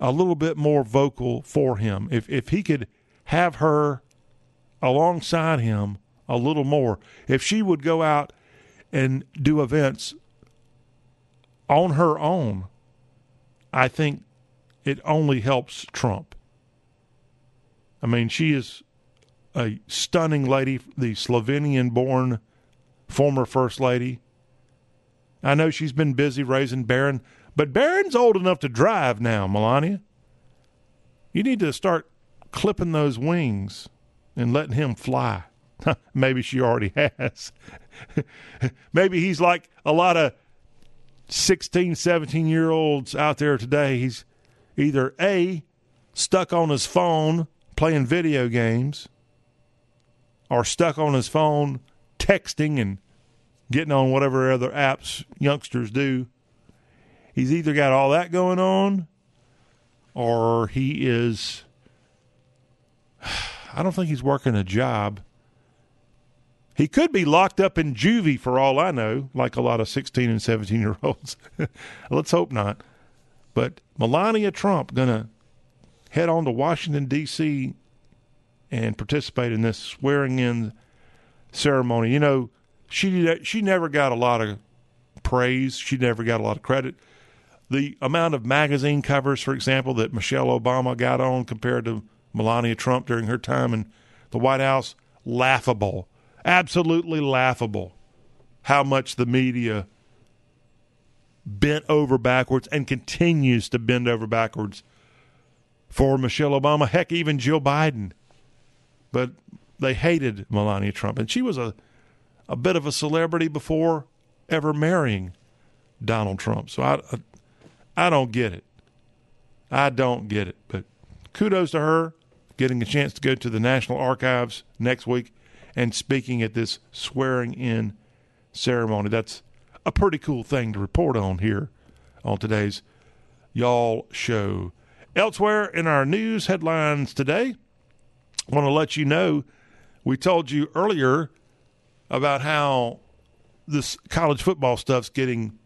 a little bit more vocal for him, if if he could have her alongside him a little more, if she would go out and do events on her own, I think it only helps Trump. I mean, she is a stunning lady, the Slovenian born former First Lady. I know she's been busy raising Barron, but Barron's old enough to drive now, Melania. You need to start clipping those wings and letting him fly. Maybe she already has. Maybe he's like a lot of 16, 17 year olds out there today. He's either A, stuck on his phone playing video games, or stuck on his phone texting and getting on whatever other apps youngsters do. He's either got all that going on or he is. I don't think he's working a job. He could be locked up in juvie for all I know, like a lot of 16 and 17 year olds. Let's hope not. But Melania Trump going to head on to Washington, D.C. and participate in this swearing in ceremony. You know, she she never got a lot of praise. She never got a lot of credit. The amount of magazine covers, for example, that Michelle Obama got on compared to Melania Trump during her time in the White House, laughable. Absolutely laughable how much the media bent over backwards and continues to bend over backwards for Michelle Obama, heck, even Joe Biden. But they hated Melania Trump. And she was a, a bit of a celebrity before ever marrying Donald Trump. So I, I don't get it. I don't get it. But kudos to her getting a chance to go to the National Archives next week and speaking at this swearing in ceremony. That's a pretty cool thing to report on here on today's Y'all Show. Elsewhere in our news headlines today, I want to let you know we told you earlier about how this college football stuff's getting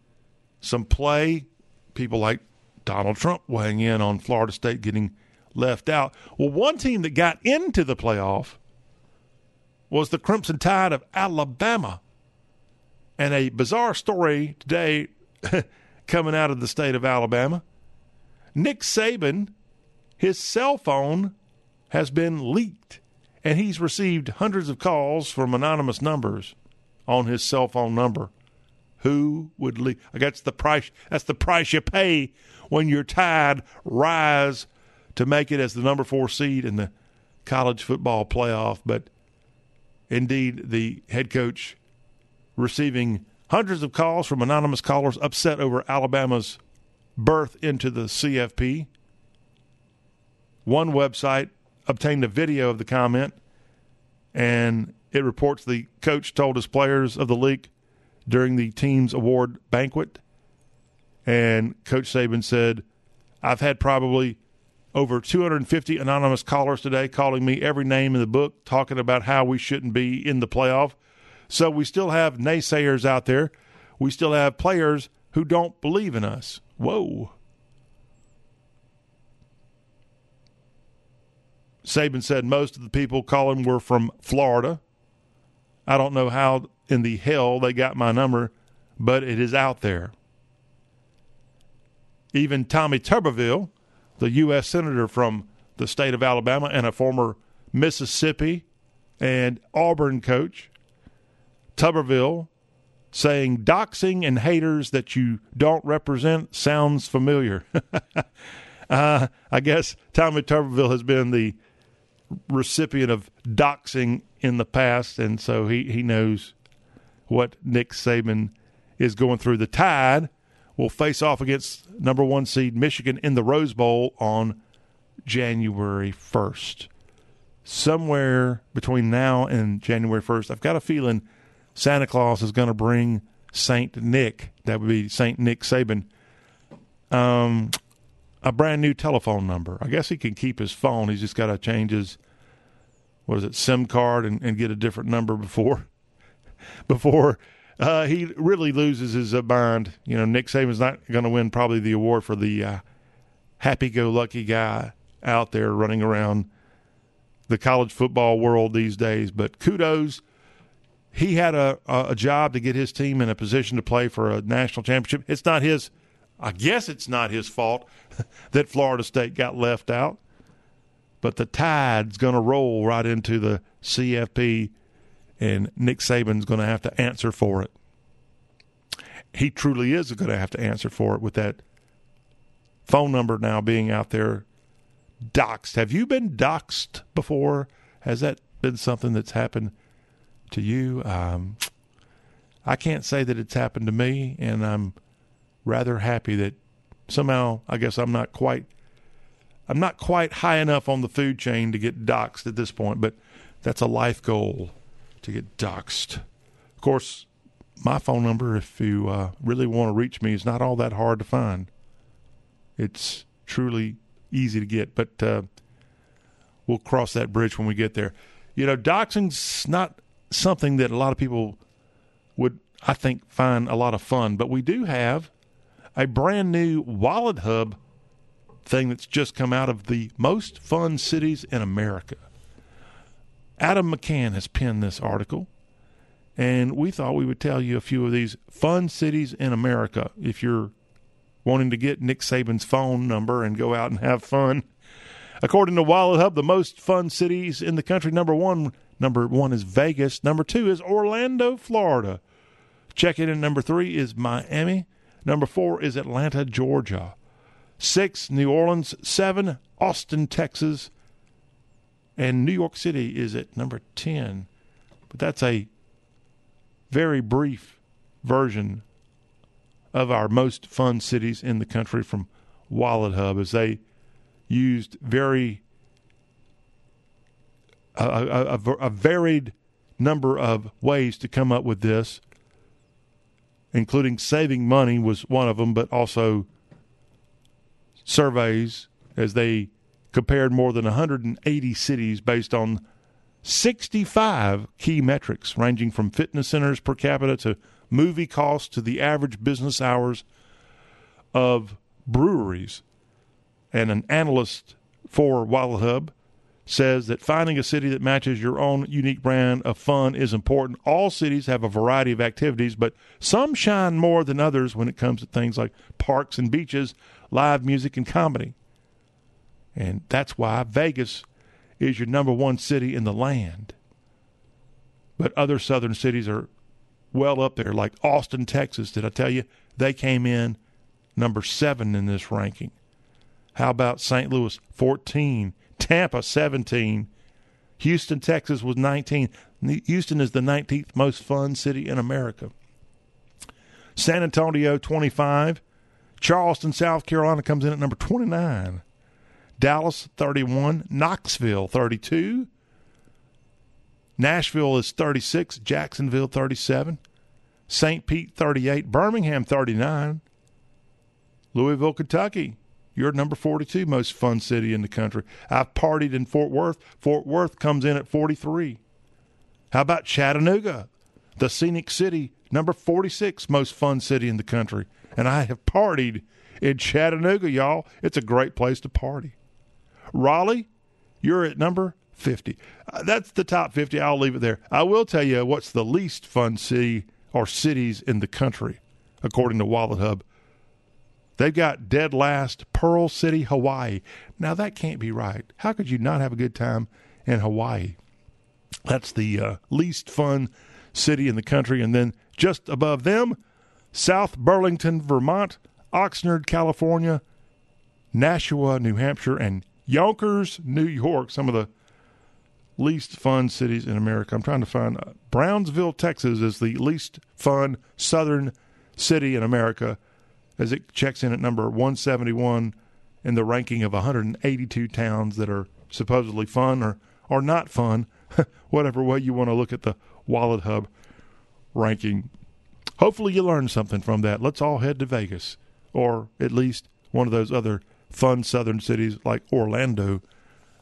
some play. People like Donald Trump weighing in on Florida State getting left out. Well, one team that got into the playoff was the Crimson Tide of Alabama. And a bizarre story today coming out of the state of Alabama. Nick Saban, his cell phone has been leaked, and he's received hundreds of calls from anonymous numbers on his cell phone number. Who would leak? That's the price. That's the price you pay when your Tide rise to make it as the number four seed in the college football playoff. But indeed, the head coach receiving hundreds of calls from anonymous callers upset over Alabama's berth into the CFP. One website obtained a video of the comment, and it reports the coach told his players of the league during the team's award banquet. And Coach Saban said, I've had probably over 250 anonymous callers today calling me every name in the book, talking about how we shouldn't be in the playoff. So we still have naysayers out there. We still have players who don't believe in us. Whoa. Saban said most of the people calling were from Florida. I don't know how in the hell they got my number, but it is out there. Even Tommy Tuberville, the U.S. Senator from the state of Alabama and a former Mississippi and Auburn coach, Tuberville saying doxing and haters that you don't represent sounds familiar. uh, I guess Tommy Tuberville has been the recipient of doxing in the past, and so he, he knows what Nick Saban is going through. The Tide will face off against number one seed Michigan in the Rose Bowl on January 1st. Somewhere between now and January 1st, I've got a feeling Santa Claus is going to bring Saint Nick, that would be Saint Nick Saban, um, a brand new telephone number. I guess he can keep his phone. He's just got to change his what is it SIM card and, and get a different number before before uh, he really loses his uh, mind. You know, Nick Saban's not going to win probably the award for the uh, happy-go-lucky guy out there running around the college football world these days. But kudos, he had a, a job to get his team in a position to play for a national championship. It's not his. I guess it's not his fault that Florida State got left out but the tide's going to roll right into the CFP, and Nick Saban's going to have to answer for it. He truly is going to have to answer for it with that phone number now being out there doxed. Have you been doxed before? Has that been something that's happened to you? Um, I can't say that it's happened to me, and I'm rather happy that somehow I guess I'm not quite – I'm not quite high enough on the food chain to get doxxed at this point, but that's a life goal to get doxxed. Of course, my phone number, if you uh, really want to reach me, is not all that hard to find. It's truly easy to get, but uh, we'll cross that bridge when we get there. You know, doxing's not something that a lot of people would, I think, find a lot of fun, but we do have a brand new Wallet Hub thing that's just come out of the most fun cities in America. Adam McCann has penned this article, and we thought we would tell you a few of these fun cities in America if you're wanting to get Nick Saban's phone number and go out and have fun. According to Wallet Hub, the most fun cities in the country, number one, number one is Vegas. Number two is Orlando, Florida. Checking in number three is Miami. Number four is Atlanta, Georgia. Six, New Orleans. Seven, Austin, Texas. And New York City is at number 10. But that's a very brief version of our most fun cities in the country from Wallet Hub as they used very a, a, a, a varied number of ways to come up with this, including saving money was one of them, but also surveys as they compared more than 180 cities based on 65 key metrics ranging from fitness centers per capita to movie costs to the average business hours of breweries. And an analyst for Wallet Hub says that finding a city that matches your own unique brand of fun is important. All cities have a variety of activities, but some shine more than others when it comes to things like parks and beaches, live music, and comedy. And that's why Vegas is your number one city in the land. But other southern cities are well up there, like Austin, Texas. Did I tell you? They came in number seven in this ranking. How about St. Louis, 14? Tampa, 17. Houston, Texas was 19. Houston is the 19th most fun city in America. San Antonio, 25. Charleston, South Carolina comes in at number 29. Dallas 31, Knoxville 32, Nashville is 36, Jacksonville 37, St. Pete 38, Birmingham 39, Louisville, Kentucky. You're number 42 most fun city in the country. I've partied in Fort Worth. Fort Worth comes in at 43. How about Chattanooga, the scenic city, number 46 most fun city in the country? And I have partied in Chattanooga, y'all. It's a great place to party. Raleigh, you're at number 50. Uh, that's the top 50. I'll leave it there. I will tell you what's the least fun city or cities in the country, according to Wallet Hub. They've got dead last Pearl City, Hawaii. Now, that can't be right. How could you not have a good time in Hawaii? That's the uh, least fun city in the country. And then just above them, South Burlington, Vermont, Oxnard, California, Nashua, New Hampshire, and Yonkers, New York, some of the least fun cities in America. I'm trying to find uh, Brownsville, Texas is the least fun southern city in America as it checks in at number 171 in the ranking of 182 towns that are supposedly fun or, or not fun, whatever way you want to look at the Wallet Hub ranking. Hopefully, you learned something from that. Let's all head to Vegas or at least one of those other fun southern cities like Orlando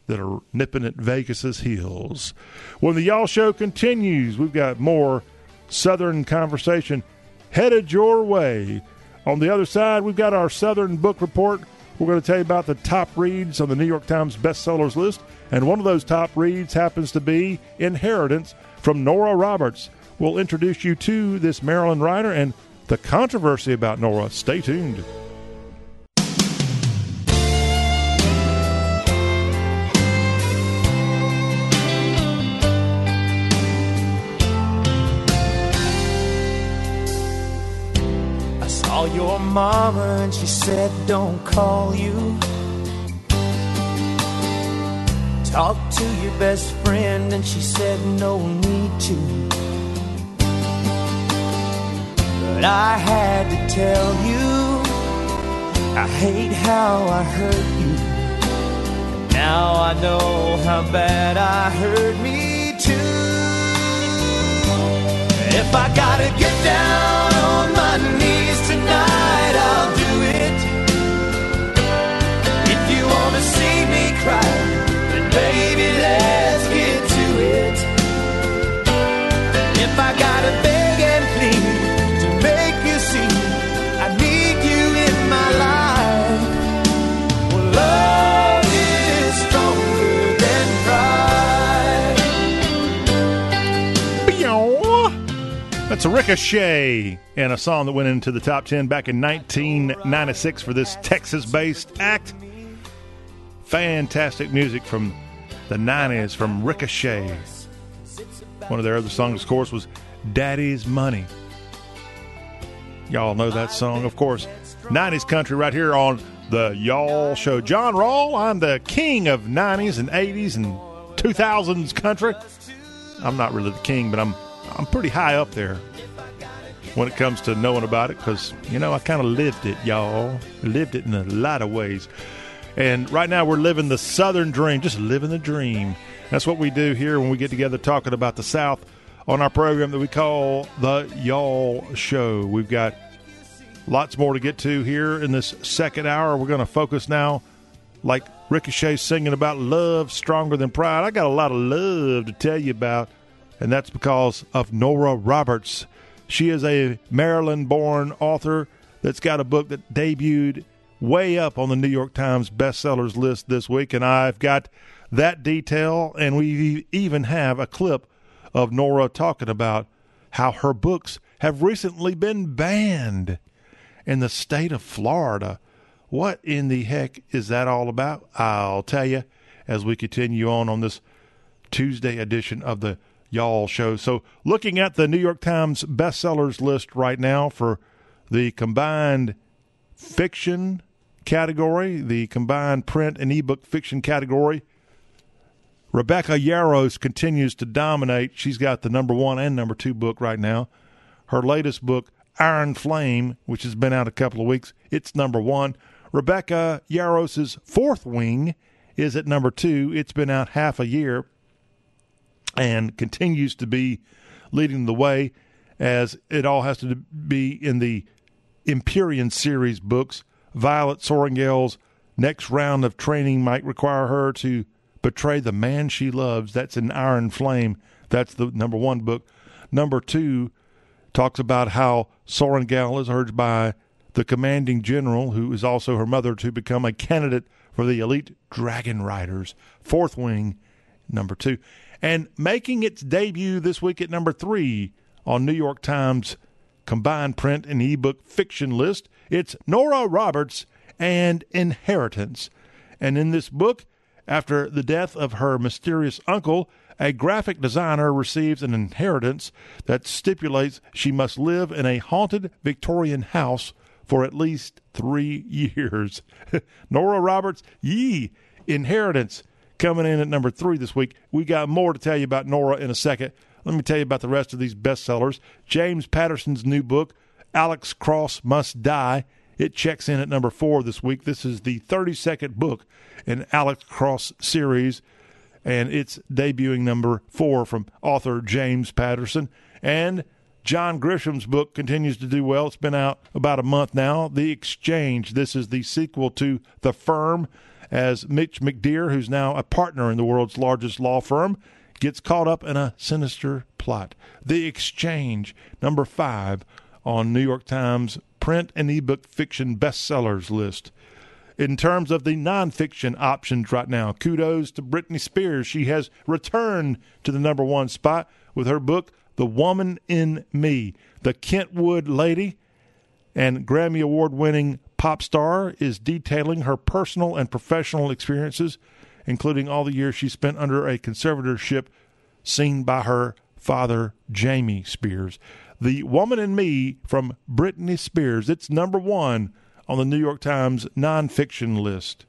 that are nipping at Vegas's heels. When the Y'all Show continues, we've got more southern conversation headed your way. On the other side, we've got our Southern Book Report. We're going to tell you about the top reads on the New York Times bestsellers list, and one of those top reads happens to be Inheritance from Nora Roberts. We'll introduce you to this Maryland writer and the controversy about Nora. Stay tuned. Your mama and she said, Don't call you. Talk to your best friend and she said, No need to. But I had to tell you, I hate how I hurt you. Now I know how bad I hurt me too. If I gotta get down on my knees I'll do it. If you wanna see me cry, then baby, let's get to it. If I gotta That's Ricochet and a song that went into the top 10 back in 1996 for this Texas based act. Fantastic music from the 90s from Ricochet. One of their other songs, of course, was Daddy's Money. Y'all know that song, of course. 90s country right here on the Y'all Show. John Rawl, I'm the king of 90s and 80s and 2000s country. I'm not really the king, but I'm I'm pretty high up there when it comes to knowing about it because you know I kind of lived it, y'all. Lived it in a lot of ways. And right now we're living the Southern dream, just living the dream. That's what we do here when we get together talking about the South on our program that we call the Y'all Show. We've got lots more to get to here in this second hour. We're going to focus now, like Ricochet singing about love stronger than pride. I got a lot of love to tell you about, and that's because of Nora Roberts. She is a Maryland born author that's got a book that debuted way up on the New York Times bestsellers list this week, and I've got that detail, and we even have a clip of Nora talking about how her books have recently been banned in the state of Florida. What in the heck is that all about? I'll tell you as we continue on on this Tuesday edition of the Y'all Show. So, looking at the New York Times bestsellers list right now for the combined fiction category, the combined print and ebook fiction category, Rebecca Yarros continues to dominate. She's got the number one and number two book right now. Her latest book, Iron Flame, which has been out a couple of weeks, it's number one. Rebecca Yarros's Fourth Wing is at number two. It's been out half a year and continues to be leading the way as it all has to be in the Empyrean series books. Violet Sorrengail's next round of training might require her to betray the man she loves. That's an Iron Flame. That's the number one book. Number two talks about how Sorrengail is urged by the commanding general, who is also her mother, to become a candidate for the elite Dragon Riders. Fourth Wing, number two. And making its debut this week at number three on New York Times combined print and ebook fiction list, it's Nora Roberts and Inheritance. And in this book, after the death of her mysterious uncle, a graphic designer receives an inheritance that stipulates she must live in a haunted Victorian house for at least three years. Nora Roberts, Yee, Inheritance, coming in at number three this week. We got more to tell you about Nora in a second. Let me tell you about the rest of these bestsellers. James Patterson's new book, Alex Cross Must Die. It checks in at number four this week. This is the 32nd book in Alex Cross series, and it's debuting number four from author James Patterson. And John Grisham's book continues to do well. It's been out about a month now. The Exchange. This is the sequel to The Firm, as Mitch McDeere, who's now a partner in the world's largest law firm, gets caught up in a sinister plot. The Exchange, number five on New York Times print and ebook fiction bestsellers list. In terms of the nonfiction options right now, kudos to Britney Spears. She has returned to the number one spot with her book, The Woman in Me. The Kentwood Lady and Grammy Award winning pop star is detailing her personal and professional experiences, including all the years she spent under a conservatorship seen by her father, Jamie Spears. The Woman in Me from Britney Spears. It's number one on the New York Times nonfiction list.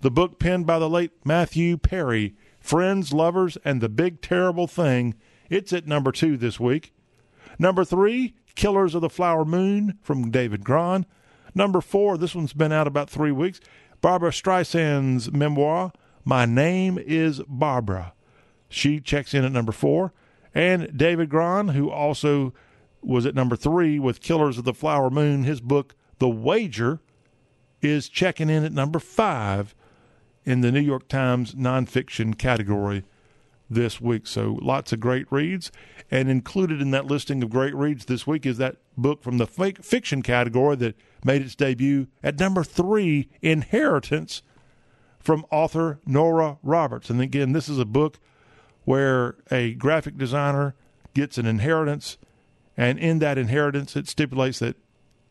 The book penned by the late Matthew Perry, Friends, Lovers, and the Big Terrible Thing. It's at number two this week. Number three, Killers of the Flower Moon from David Grann. Number four, this one's been out about three weeks. Barbra Streisand's memoir, My Name is Barbra. She checks in at number four. And David Grann, who also was at number three with Killers of the Flower Moon, his book, The Wager, is checking in at number five in the New York Times nonfiction category this week. So lots of great reads. And included in that listing of great reads this week is that book from the fake fiction category that made its debut at number three, Inheritance, from author Nora Roberts. And again, this is a book where a graphic designer gets an inheritance And in that inheritance, it stipulates that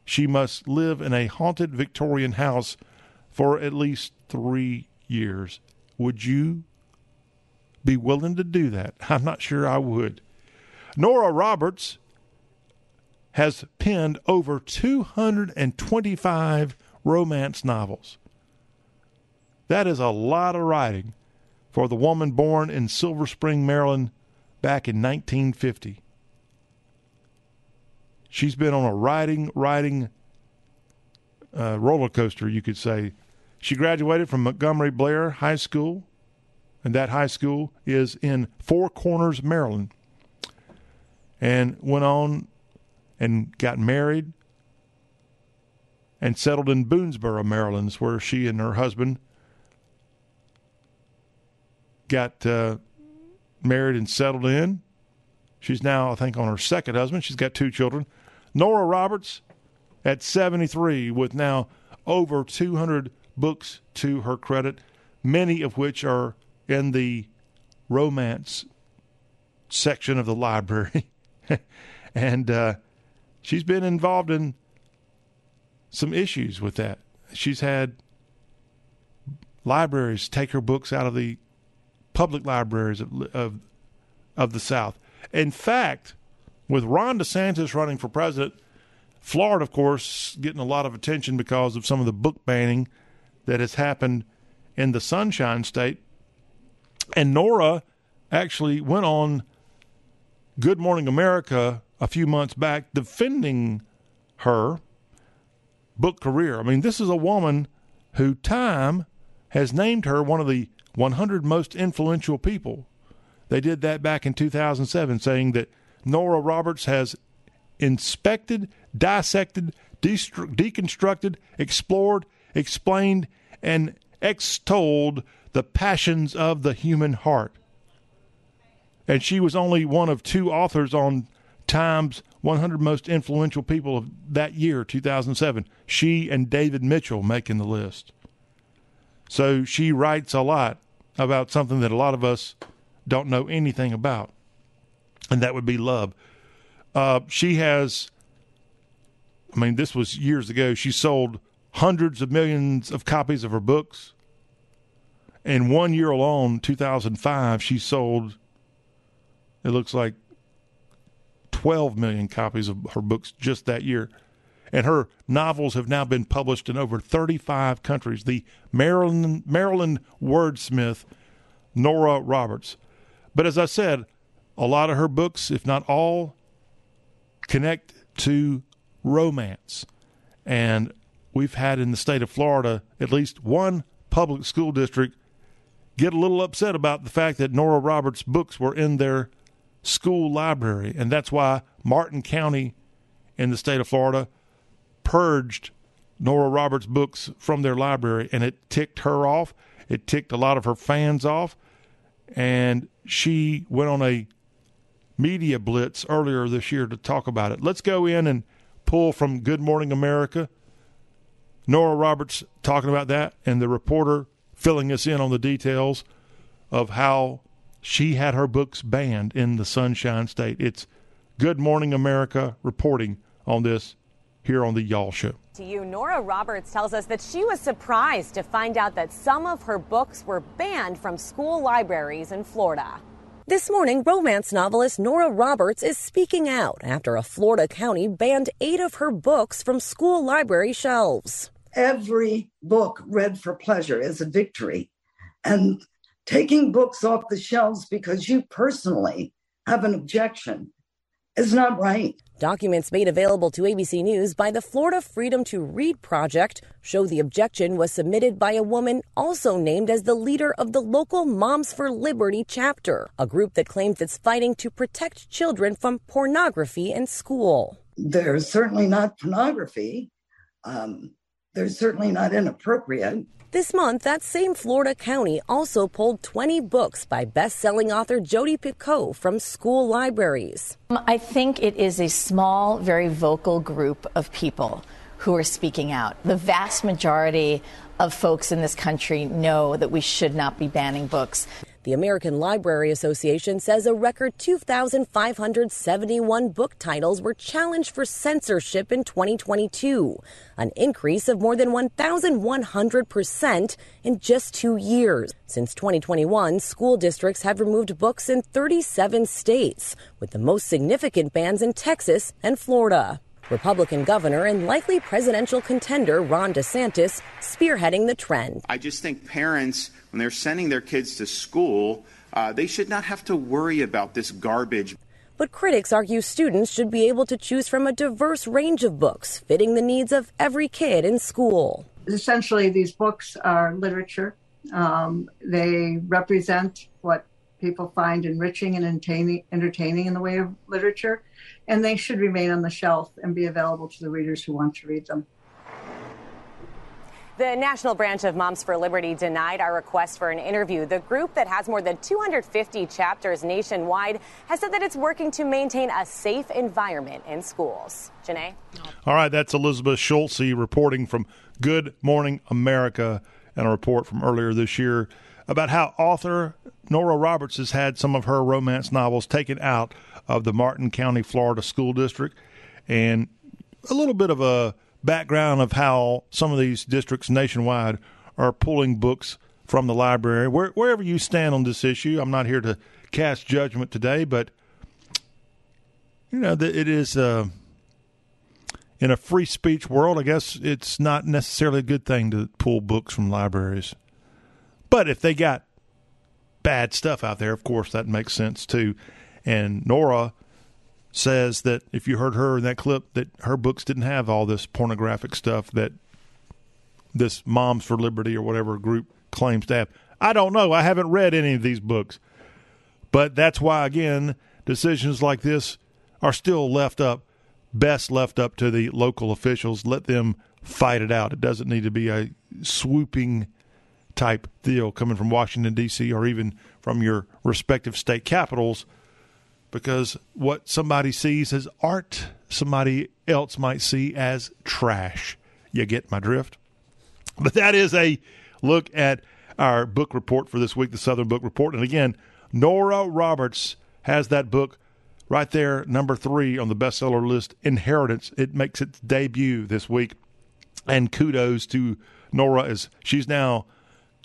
she must live in a haunted Victorian house for at least three years. Would you be willing to do that? I'm not sure I would. Nora Roberts has penned over 225 romance novels. That is a lot of writing for the woman born in Silver Spring, Maryland back in 1950. She's been on a writing, writing uh, roller coaster, you could say. She graduated from Montgomery Blair High School, and that high school is in Four Corners, Maryland, and went on and got married and settled in Boonsboro, Maryland, where she and her husband got uh, married and settled in. She's now, I think, on her second husband. She's got two children. Nora Roberts at 73 with now over 200 books to her credit, many of which are in the romance section of the library. and uh, she's been involved in some issues with that. She's had libraries take her books out of the public libraries of, of, of the South. In fact, with Ron DeSantis running for president, Florida, of course, getting a lot of attention because of some of the book banning that has happened in the Sunshine State. And Nora actually went on Good Morning America a few months back defending her book career. I mean, this is a woman who Time has named her one of the 100 most influential people. They did that back in 2007, saying that Nora Roberts has inspected, dissected, deconstructed, explored, explained, and extolled the passions of the human heart. And she was only one of two authors on Time's 100 most influential people of that year, 2007. She and David Mitchell making the list. So she writes a lot about something that a lot of us don't know anything about, and that would be love. Uh, she has, I mean, this was years ago. She sold hundreds of millions of copies of her books. In one year alone, 2005, she sold, it looks like 12 million copies of her books just that year and her novels have now been published in over 35 countries. The Maryland, Maryland wordsmith, Nora Roberts. But as I said, a lot of her books, if not all, connect to romance. And we've had in the state of Florida at least one public school district get a little upset about the fact that Nora Roberts' books were in their school library. And that's why Martin County in the state of Florida purged Nora Roberts' books from their library, and it ticked her off. It ticked a lot of her fans off, and she went on a media blitz earlier this year to talk about it. Let's go in and pull from Good Morning America. Nora Roberts talking about that, and the reporter filling us in on the details of how she had her books banned in the Sunshine State. It's Good Morning America reporting on this here on the Y'all Show. To you, Nora Roberts tells us that she was surprised to find out that some of her books were banned from school libraries in Florida. This morning, romance novelist Nora Roberts is speaking out after a Florida county banned eight of her books from school library shelves. Every book read for pleasure is a victory. And taking books off the shelves because you personally have an objection is not right. Documents made available to ABC News by the Florida Freedom to Read Project show the objection was submitted by a woman also named as the leader of the local Moms for Liberty chapter, a group that claims it's fighting to protect children from pornography in school. There's certainly not pornography. Um, they're certainly not inappropriate. This month, that same Florida county also pulled 20 books by best-selling author Jodi Picoult from school libraries. Um, I think it is a small, very vocal group of people who are speaking out. The vast majority of folks in this country know that we should not be banning books. The American Library Association says a record 2,571 book titles were challenged for censorship in 2022, an increase of more than 1,100% in just two years. Since 2021, school districts have removed books in 37 states, with the most significant bans in Texas and Florida. Republican governor and likely presidential contender Ron DeSantis spearheading the trend. I just think parents, when they're sending their kids to school, uh, they should not have to worry about this garbage. But critics argue students should be able to choose from a diverse range of books fitting the needs of every kid in school. Essentially, these books are literature. Um, they represent what people find enriching and entertaining, entertaining in the way of literature and they should remain on the shelf and be available to the readers who want to read them. The national branch of Moms for Liberty denied our request for an interview. The group that has more than 250 chapters nationwide has said that it's working to maintain a safe environment in schools. Janae? All right, that's Elizabeth Schulze reporting from Good Morning America and a report from earlier this year about how author Nora Roberts has had some of her romance novels taken out of the Martin County, Florida School District, and a little bit of a background of how some of these districts nationwide are pulling books from the library. Where, wherever you stand on this issue, I'm not here to cast judgment today, but you know it is uh, in a free speech world. I guess it's not necessarily a good thing to pull books from libraries, but if they got bad stuff out there, of course that makes sense too. And Nora says that if you heard her in that clip, that her books didn't have all this pornographic stuff that this Moms for Liberty or whatever group claims to have. I don't know. I haven't read any of these books. But that's why, again, decisions like this are still left up, best left up to the local officials. Let them fight it out. It doesn't need to be a swooping type deal coming from Washington, D.C., or even from your respective state capitals because what somebody sees as art, somebody else might see as trash. You get my drift? But that is a look at our book report for this week, the Southern Book Report. And again, Nora Roberts has that book right there, number three on the bestseller list, Inheritance. It makes its debut this week. And kudos to Nora as she's now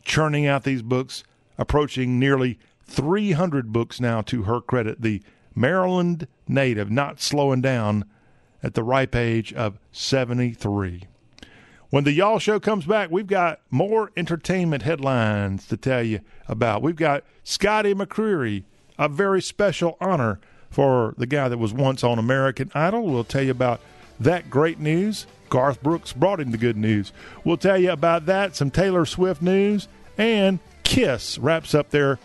churning out these books, approaching nearly 300 books now to her credit. The Maryland native, not slowing down at the ripe age of 73. When the Y'all Show comes back, we've got more entertainment headlines to tell you about. We've got Scotty McCreery, a very special honor for the guy that was once on American Idol. We'll tell you about that great news. Garth Brooks brought him the good news. We'll tell you about that, some Taylor Swift news, and Kiss wraps up their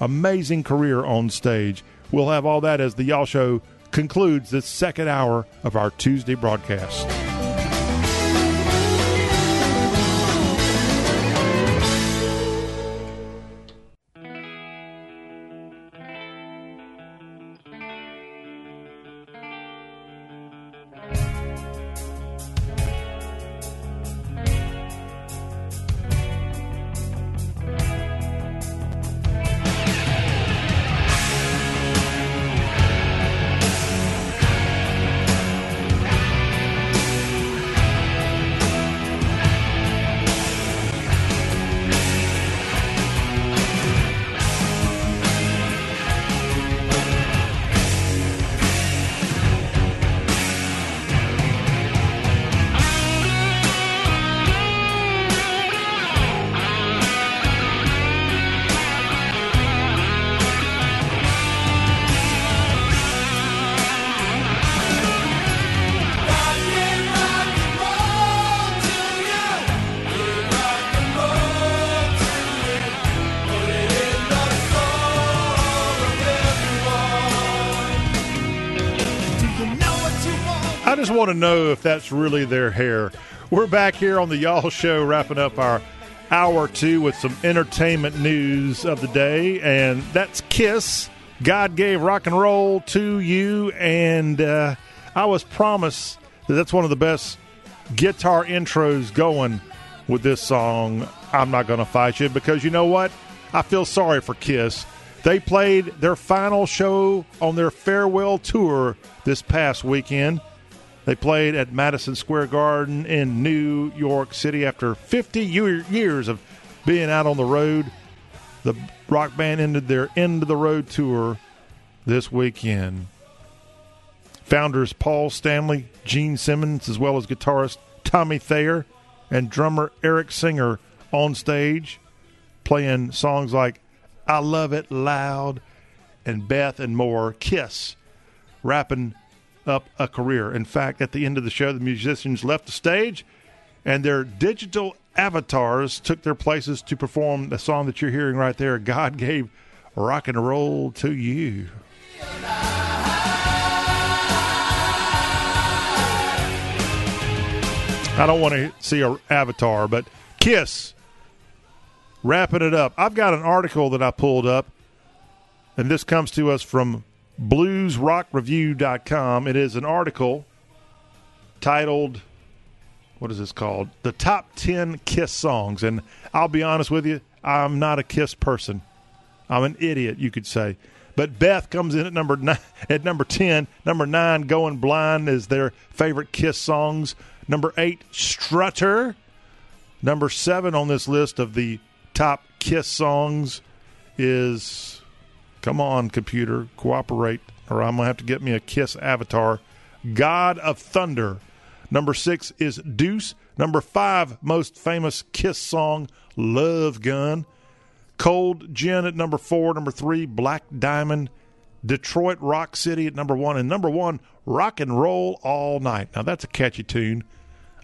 amazing career on stage. We'll have all that as the Y'all Show concludes this second hour of our Tuesday broadcast. That's really their hair. We're back here on the Y'all Show, wrapping up our hour two with some entertainment news of the day, and that's Kiss. God gave rock and roll to you, and uh, I was promised that that's one of the best guitar intros going with this song. I'm not going to fight you because you know what? I feel sorry for Kiss. They played their final show on their farewell tour this past weekend. They played at Madison Square Garden in New York City after 50 year, years of being out on the road. The rock band ended their end of the road tour this weekend. Founders Paul Stanley, Gene Simmons, as well as guitarist Tommy Thayer and drummer Eric Singer on stage playing songs like I Love It Loud and Beth and more. Kiss wrapping up a career. In fact, at the end of the show, the musicians left the stage and their digital avatars took their places to perform the song that you're hearing right there God gave rock and roll to you. I don't want to see a avatar, but Kiss wrapping it up. I've got an article that I pulled up, and this comes to us from bluesrockreview.com. It is an article titled, what is this called? The Top 10 Kiss Songs. And I'll be honest with you, I'm not a Kiss person. I'm an idiot, you could say. But Beth comes in at number nine, at number ten. Number nine, "Going Blind" is their favorite Kiss songs. Number eight, "Strutter." Number seven on this list of the top Kiss songs is "Come on, computer, cooperate, or I'm gonna have to get me a Kiss avatar." "God of Thunder." Number six is "Deuce." Number five, most famous Kiss song, "Love Gun." Cold Gin at number four. Number three, Black Diamond. Detroit Rock City at number one. And number one, Rock and Roll All Night. Now, that's a catchy tune.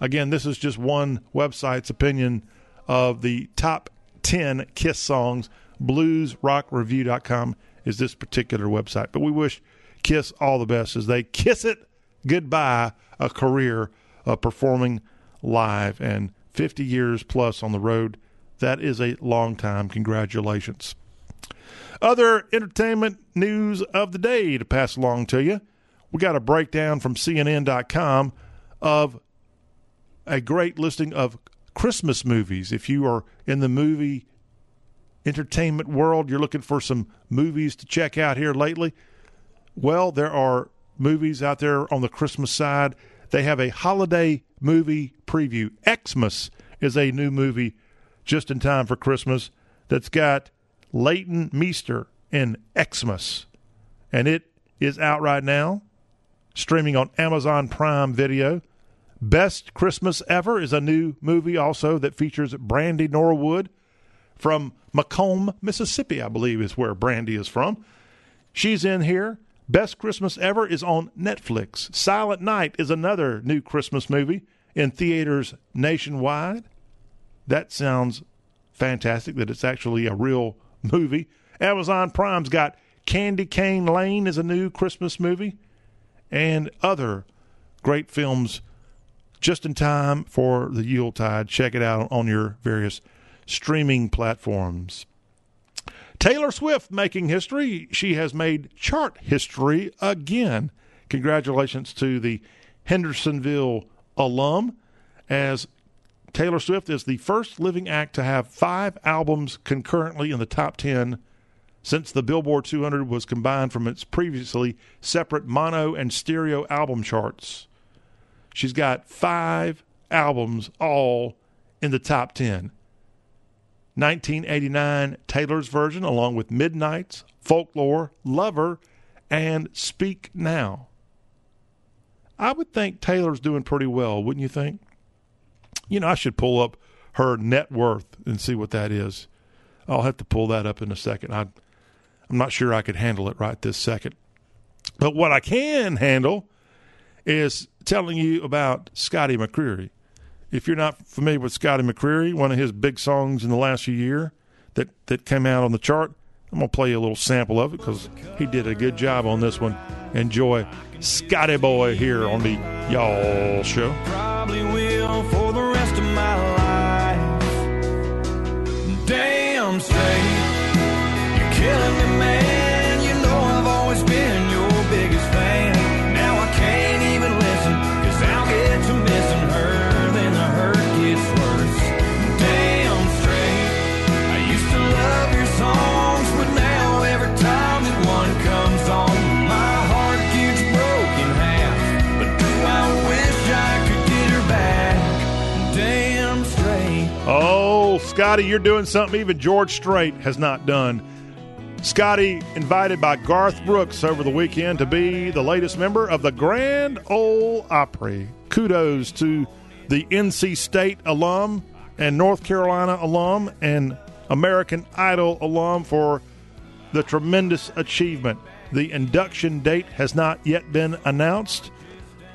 Again, this is just one website's opinion of the top 10 Kiss songs. BluesRockReview.com is this particular website. But we wish Kiss all the best as they kiss it goodbye a career of performing live and 50 years plus on the road that is a long time. Congratulations. Other entertainment news of the day to pass along to you. We got a breakdown from CNN.com of a great listing of Christmas movies. If you are in the movie entertainment world, you're looking for some movies to check out here lately. Well, there are movies out there on the Christmas side. They have a holiday movie preview. Xmas is a new movie just in time for Christmas that's got Leighton Meester in Xmas. And it is out right now, streaming on Amazon Prime Video. Best Christmas Ever is a new movie also that features Brandy Norwood from McComb, Mississippi, I believe is where Brandy is from. She's in here. Best Christmas Ever is on Netflix. Silent Night is another new Christmas movie in theaters nationwide. That sounds fantastic that it's actually a real movie. Amazon Prime's got Candy Cane Lane is a new Christmas movie and other great films just in time for the Yuletide. Check it out on your various streaming platforms. Taylor Swift making history. She has made chart history again. Congratulations to the Hendersonville alum as Taylor Swift is the first living act to have five albums concurrently in the top 10 since the Billboard 200 was combined from its previously separate mono and stereo album charts. She's got five albums all in the top 10. 1989 Taylor's version, along with Midnights, Folklore, Lover, and Speak Now. I would think Taylor's doing pretty well, wouldn't you think? You know, I should pull up her net worth and see what that is. I'll have to pull that up in a second. I, I'm not sure I could handle it right this second. But what I can handle is telling you about Scotty McCreery. If you're not familiar with Scotty McCreery, one of his big songs in the last year that, that came out on the chart, I'm going to play you a little sample of it because he did a good job on this one. Enjoy Scotty Boy here on the Y'all Show. Probably will for the rest of my life. Damn straight, you're killing me, man. Scotty, you're doing something even George Strait has not done. Scotty invited by Garth Brooks over the weekend to be the latest member of the Grand Ole Opry. Kudos to the NC State alum and North Carolina alum and American Idol alum for the tremendous achievement. The induction date has not yet been announced,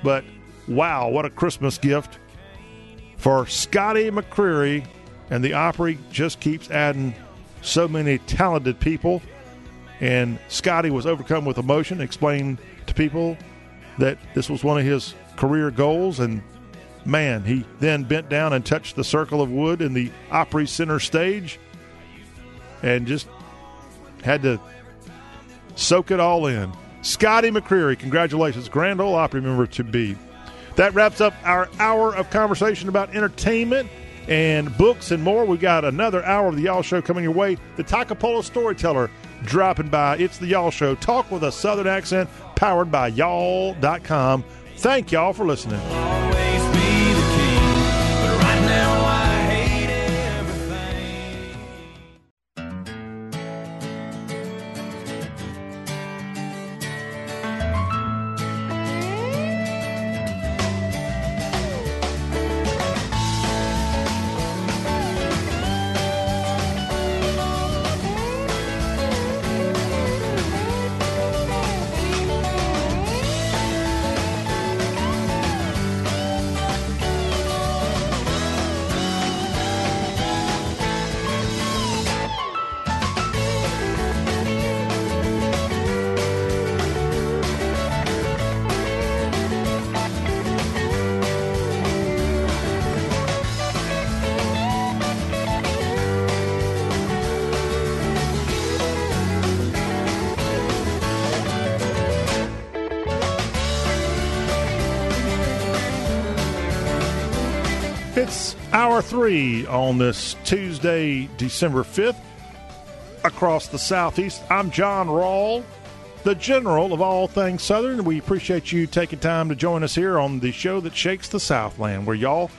but wow, what a Christmas gift for Scotty McCreery. And the Opry just keeps adding so many talented people. And Scotty was overcome with emotion, explained to people that this was one of his career goals. And man, he then bent down and touched the circle of wood in the Opry Center stage and just had to soak it all in. Scotty McCreery, congratulations, Grand Ole Opry member to be. That wraps up our hour of conversation about entertainment and books and more. We got another hour of the Y'all Show coming your way. The Toccopola Storyteller dropping by. It's the Y'all Show. Talk with a Southern accent, powered by y'all.com. Thank y'all for listening. 3 on this Tuesday, December 5th, across the Southeast. I'm John Rawl, the general of all things Southern. We appreciate you taking time to join us here on the show that shakes the Southland, where y'all,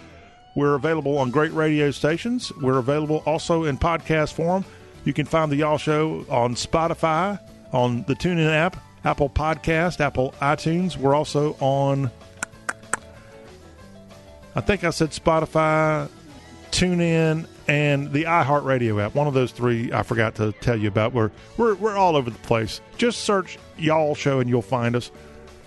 we're available on great radio stations. We're available also in podcast form. You can find the Y'all Show on Spotify, on the TuneIn app, Apple Podcast, Apple iTunes. We're also on I think I said Spotify, TuneIn, and the iHeartRadio app. One of those three I forgot to tell you about. We're we're we're all over the place. Just search Y'all Show and you'll find us.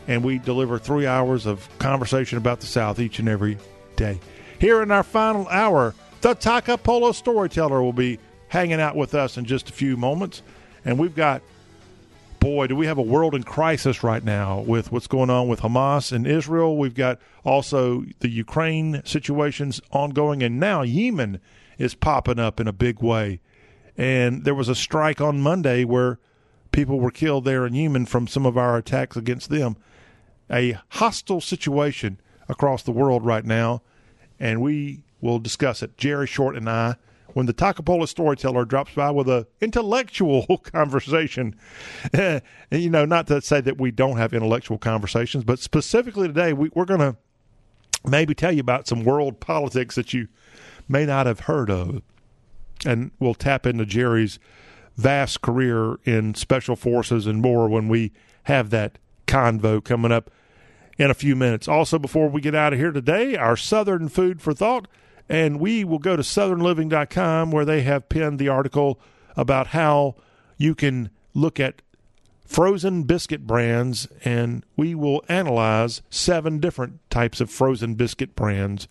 And we deliver three hours of conversation about the South each and every day. Here in our final hour, the Toccopola storyteller will be hanging out with us in just a few moments. And we've got boy, do we have a world in crisis right now with what's going on with Hamas and Israel. We've got also the Ukraine situations ongoing, and now Yemen is popping up in a big way. And there was a strike on Monday where people were killed there in Yemen from some of our attacks against them. A hostile situation across the world right now, and we will discuss it. Jerry Short and I when the Toccopola storyteller drops by with a intellectual conversation. and, you know, not to say that we don't have intellectual conversations, but specifically today, we, we're going to maybe tell you about some world politics that you may not have heard of. And we'll tap into Jerry's vast career in special forces and more when we have that convo coming up in a few minutes. Also, before we get out of here today, our Southern food for thought and we will go to southernliving.com where they have pinned the article about how you can look at frozen biscuit brands, and we will analyze seven different types of frozen biscuit brands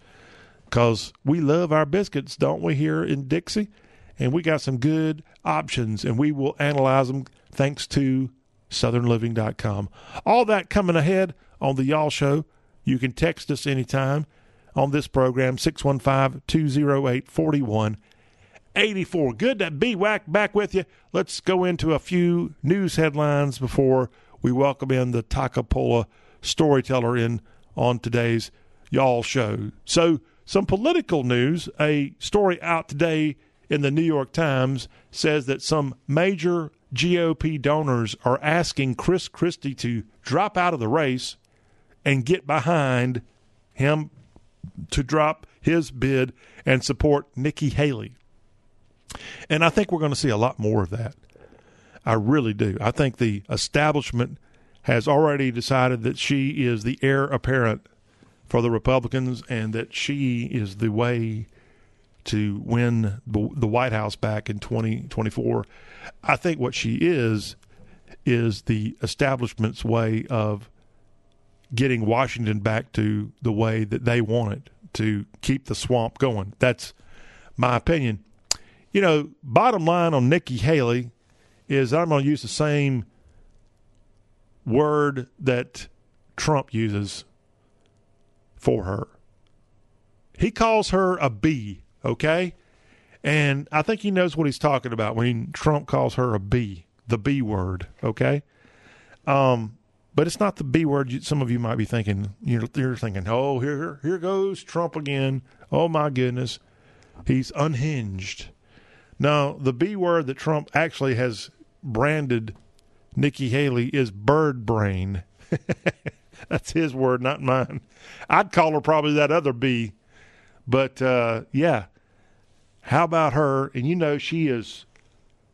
because we love our biscuits, don't we, here in Dixie? And we got some good options, and we will analyze them thanks to southernliving.com. All that coming ahead on the Y'all Show. You can text us anytime on this program, 615 208 4184. Good to be whack back with you. Let's go into a few news headlines before we welcome in the Toccopola storyteller in on today's Y'all show. So, some political news. A story out today in the New York Times says that some major GOP donors are asking Chris Christie to drop out of the race and get behind him to drop his bid and support Nikki Haley. And I think we're going to see a lot more of that. I really do. I think the establishment has already decided that she is the heir apparent for the Republicans and that she is the way to win the, White House back in 2024. I think what she is is the establishment's way of getting Washington back to the way that they want it to keep the swamp going. That's my opinion. You know, bottom line on Nikki Haley is I'm going to use the same word that Trump uses for her. He calls her a B, okay? And I think he knows what he's talking about when Trump calls her a B, the B word, okay? Um, but it's not the B word. Some of you might be thinking. You're, you're thinking, "Oh, here, here goes Trump again." Oh my goodness, he's unhinged. Now, the B word that Trump actually has branded Nikki Haley is bird brain. That's his word, not mine. I'd call her probably that other B. But uh, yeah, how about her? And you know, she is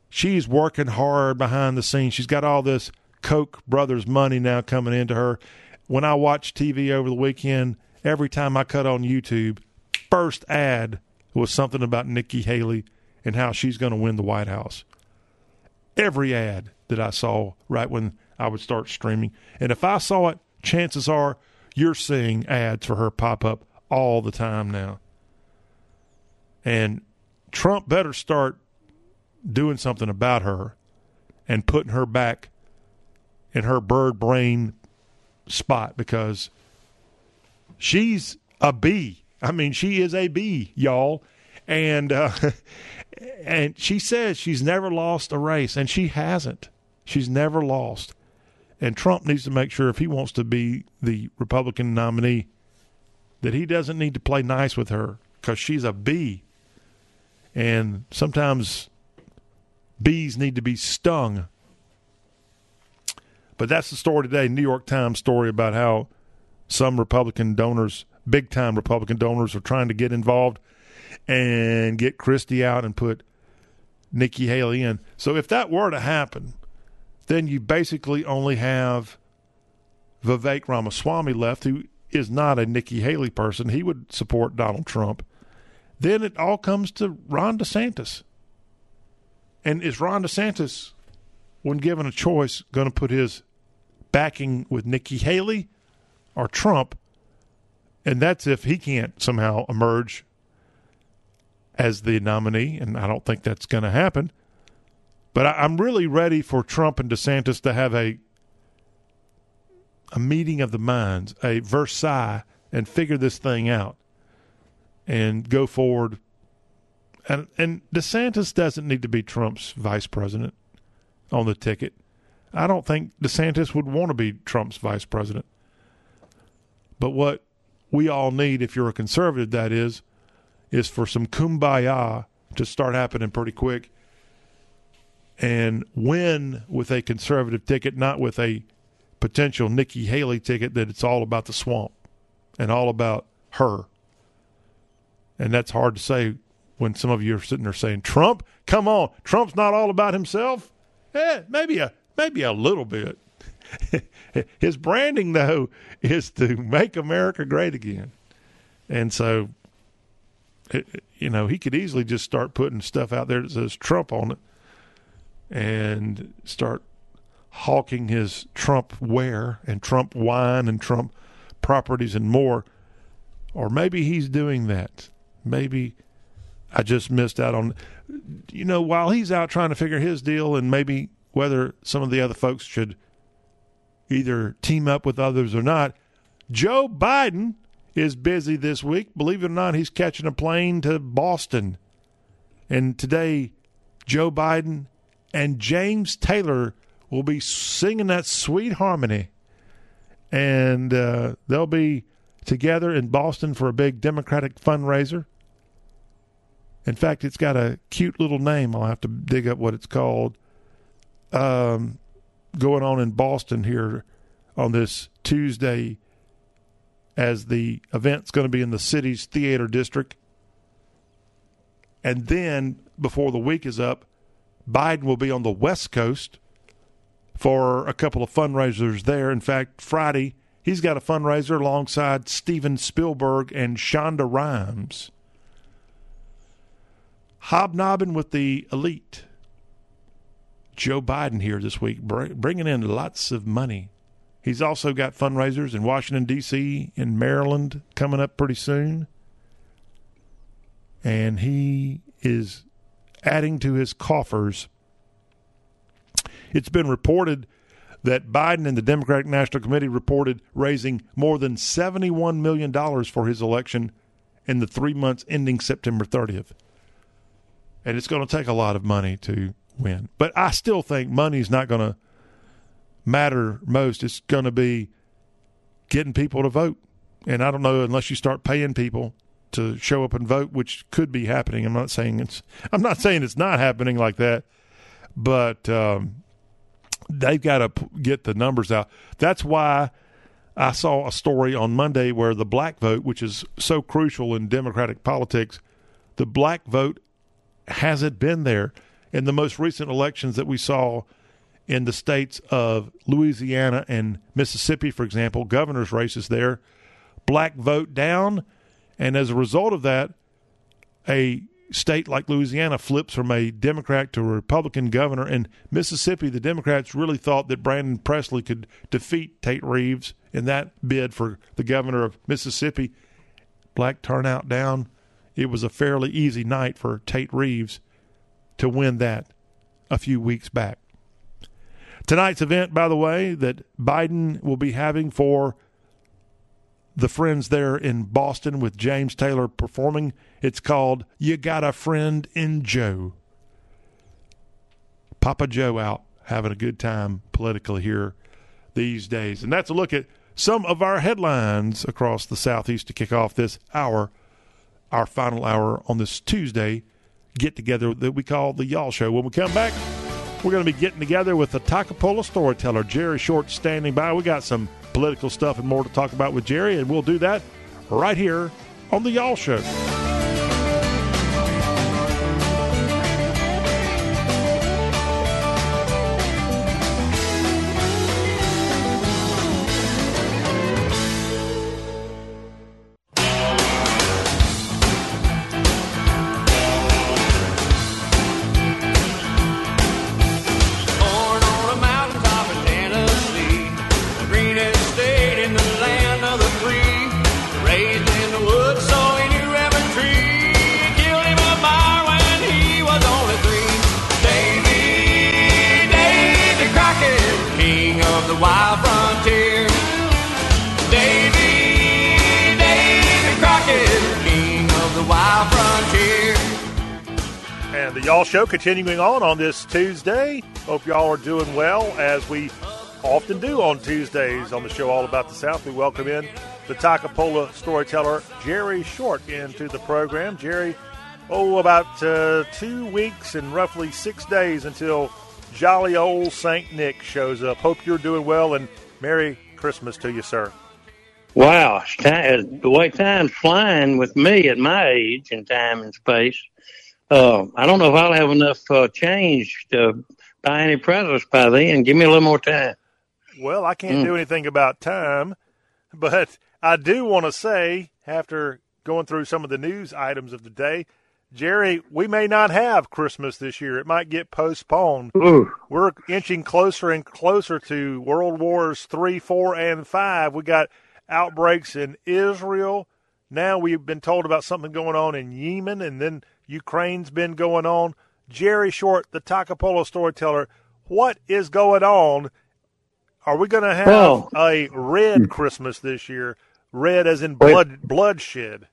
she's working hard behind the scenes. She's got all this Koch brothers money now coming into her. When I watch TV over the weekend, every time I cut on YouTube, first ad was something about Nikki Haley and how she's going to win the White House. Every ad that I saw right when I would start streaming. And if I saw it, chances are you're seeing ads for her pop up all the time now. And Trump better start doing something about her and putting her back in her bird brain spot because she's a bee. I mean, she is a bee, y'all. And uh, and she says she's never lost a race, and she hasn't. She's never lost. And Trump needs to make sure if he wants to be the Republican nominee that he doesn't need to play nice with her because she's a bee. And sometimes bees need to be stung but that's the story today. New York Times story about how some Republican donors, big time Republican donors, are trying to get involved and get Christie out and put Nikki Haley in. So if that were to happen, then you basically only have Vivek Ramaswamy left, who is not a Nikki Haley person. He would support Donald Trump. Then it all comes to Ron DeSantis. And is Ron DeSantis when given a choice, going to put his backing with Nikki Haley or Trump. And that's if he can't somehow emerge as the nominee. And I don't think that's going to happen. But I, I'm really ready for Trump and DeSantis to have a a meeting of the minds, a Versailles, and figure this thing out and go forward. And and DeSantis doesn't need to be Trump's vice president on the ticket. I don't think DeSantis would want to be Trump's vice president. But what we all need, if you're a conservative, that is, is for some kumbaya to start happening pretty quick and win with a conservative ticket, not with a potential Nikki Haley ticket that it's all about the swamp and all about her. And that's hard to say when some of you are sitting there saying, Trump, come on, Trump's not all about himself. Eh, maybe a maybe a little bit. His branding though is to make America great again. And so it, you know, he could easily just start putting stuff out there that says Trump on it and start hawking his Trump wear and Trump wine and Trump properties and more. Or maybe he's doing that. Maybe I just missed out on you know, while he's out trying to figure his deal and maybe whether some of the other folks should either team up with others or not, Joe Biden is busy this week. Believe it or not, he's catching a plane to Boston. And today, Joe Biden and James Taylor will be singing that sweet harmony. And uh, they'll be together in Boston for a big Democratic fundraiser. In fact, it's got a cute little name. I'll have to dig up what it's called. Um, going on in Boston here on this Tuesday, as the event's going to be in the city's theater district. And then before the week is up, Biden will be on the West Coast for a couple of fundraisers there. In fact, Friday, he's got a fundraiser alongside Steven Spielberg and Shonda Rhimes. Hobnobbing with the elite. Joe Biden here this week, bringing in lots of money. He's also got fundraisers in Washington, D.C., in Maryland coming up pretty soon. And he is adding to his coffers. It's been reported that Biden and the Democratic National Committee reported raising more than $71 million for his election in the three months ending September 30th. And it's going to take a lot of money to win. But I still think money is not going to matter most. It's going to be getting people to vote. And I don't know unless you start paying people to show up and vote, which could be happening. I'm not saying it's I'm not saying it's not happening like that, but um, they've got to get the numbers out. That's why I saw a story on Monday where the black vote, which is so crucial in Democratic politics, the black vote hasn't been there in the most recent elections that we saw in the states of Louisiana and Mississippi, for example, governor's races there, black vote down. And as a result of that, a state like Louisiana flips from a Democrat to a Republican governor. In Mississippi, the Democrats really thought that Brandon Presley could defeat Tate Reeves in that bid for the governor of Mississippi. Black turnout down. It was a fairly easy night for Tate Reeves to win that a few weeks back. Tonight's event, by the way, that Biden will be having for the friends there in Boston with James Taylor performing, it's called You Got a Friend in Joe. Papa Joe out having a good time politically here these days. And that's a look at some of our headlines across the Southeast to kick off this hour, our final hour on this Tuesday get together that we call the Y'all Show. When we come back, we're going to be getting together with the Toccopola storyteller, Jerry Short, standing by. We got some political stuff and more to talk about with Jerry, and we'll do that right here on the Y'all Show. Continuing on on this Tuesday. Hope y'all are doing well as we often do on Tuesdays on the show All About the South. We welcome in the Toccopola storyteller Jerry Short into the program. Jerry, oh, about uh, two weeks and roughly six days until jolly old St. Nick shows up. Hope you're doing well and Merry Christmas to you, sir. Wow, the way time's flying with me at my age in time and space. Uh, I don't know if I'll have enough uh, change to buy any presents by then. Give me a little more time. Well, I can't mm. do anything about time, but I do want to say, after going through some of the news items of the day, Jerry, we may not have Christmas this year. It might get postponed. Ooh. We're inching closer and closer to World Wars three, four, and five. We got outbreaks in Israel. Now we've been told about something going on in Yemen, and then Ukraine's been going on. Jerry Short, the Toccopola storyteller, what is going on? Are we going to have well, a red Christmas this year? Red as in blood, bloodshed.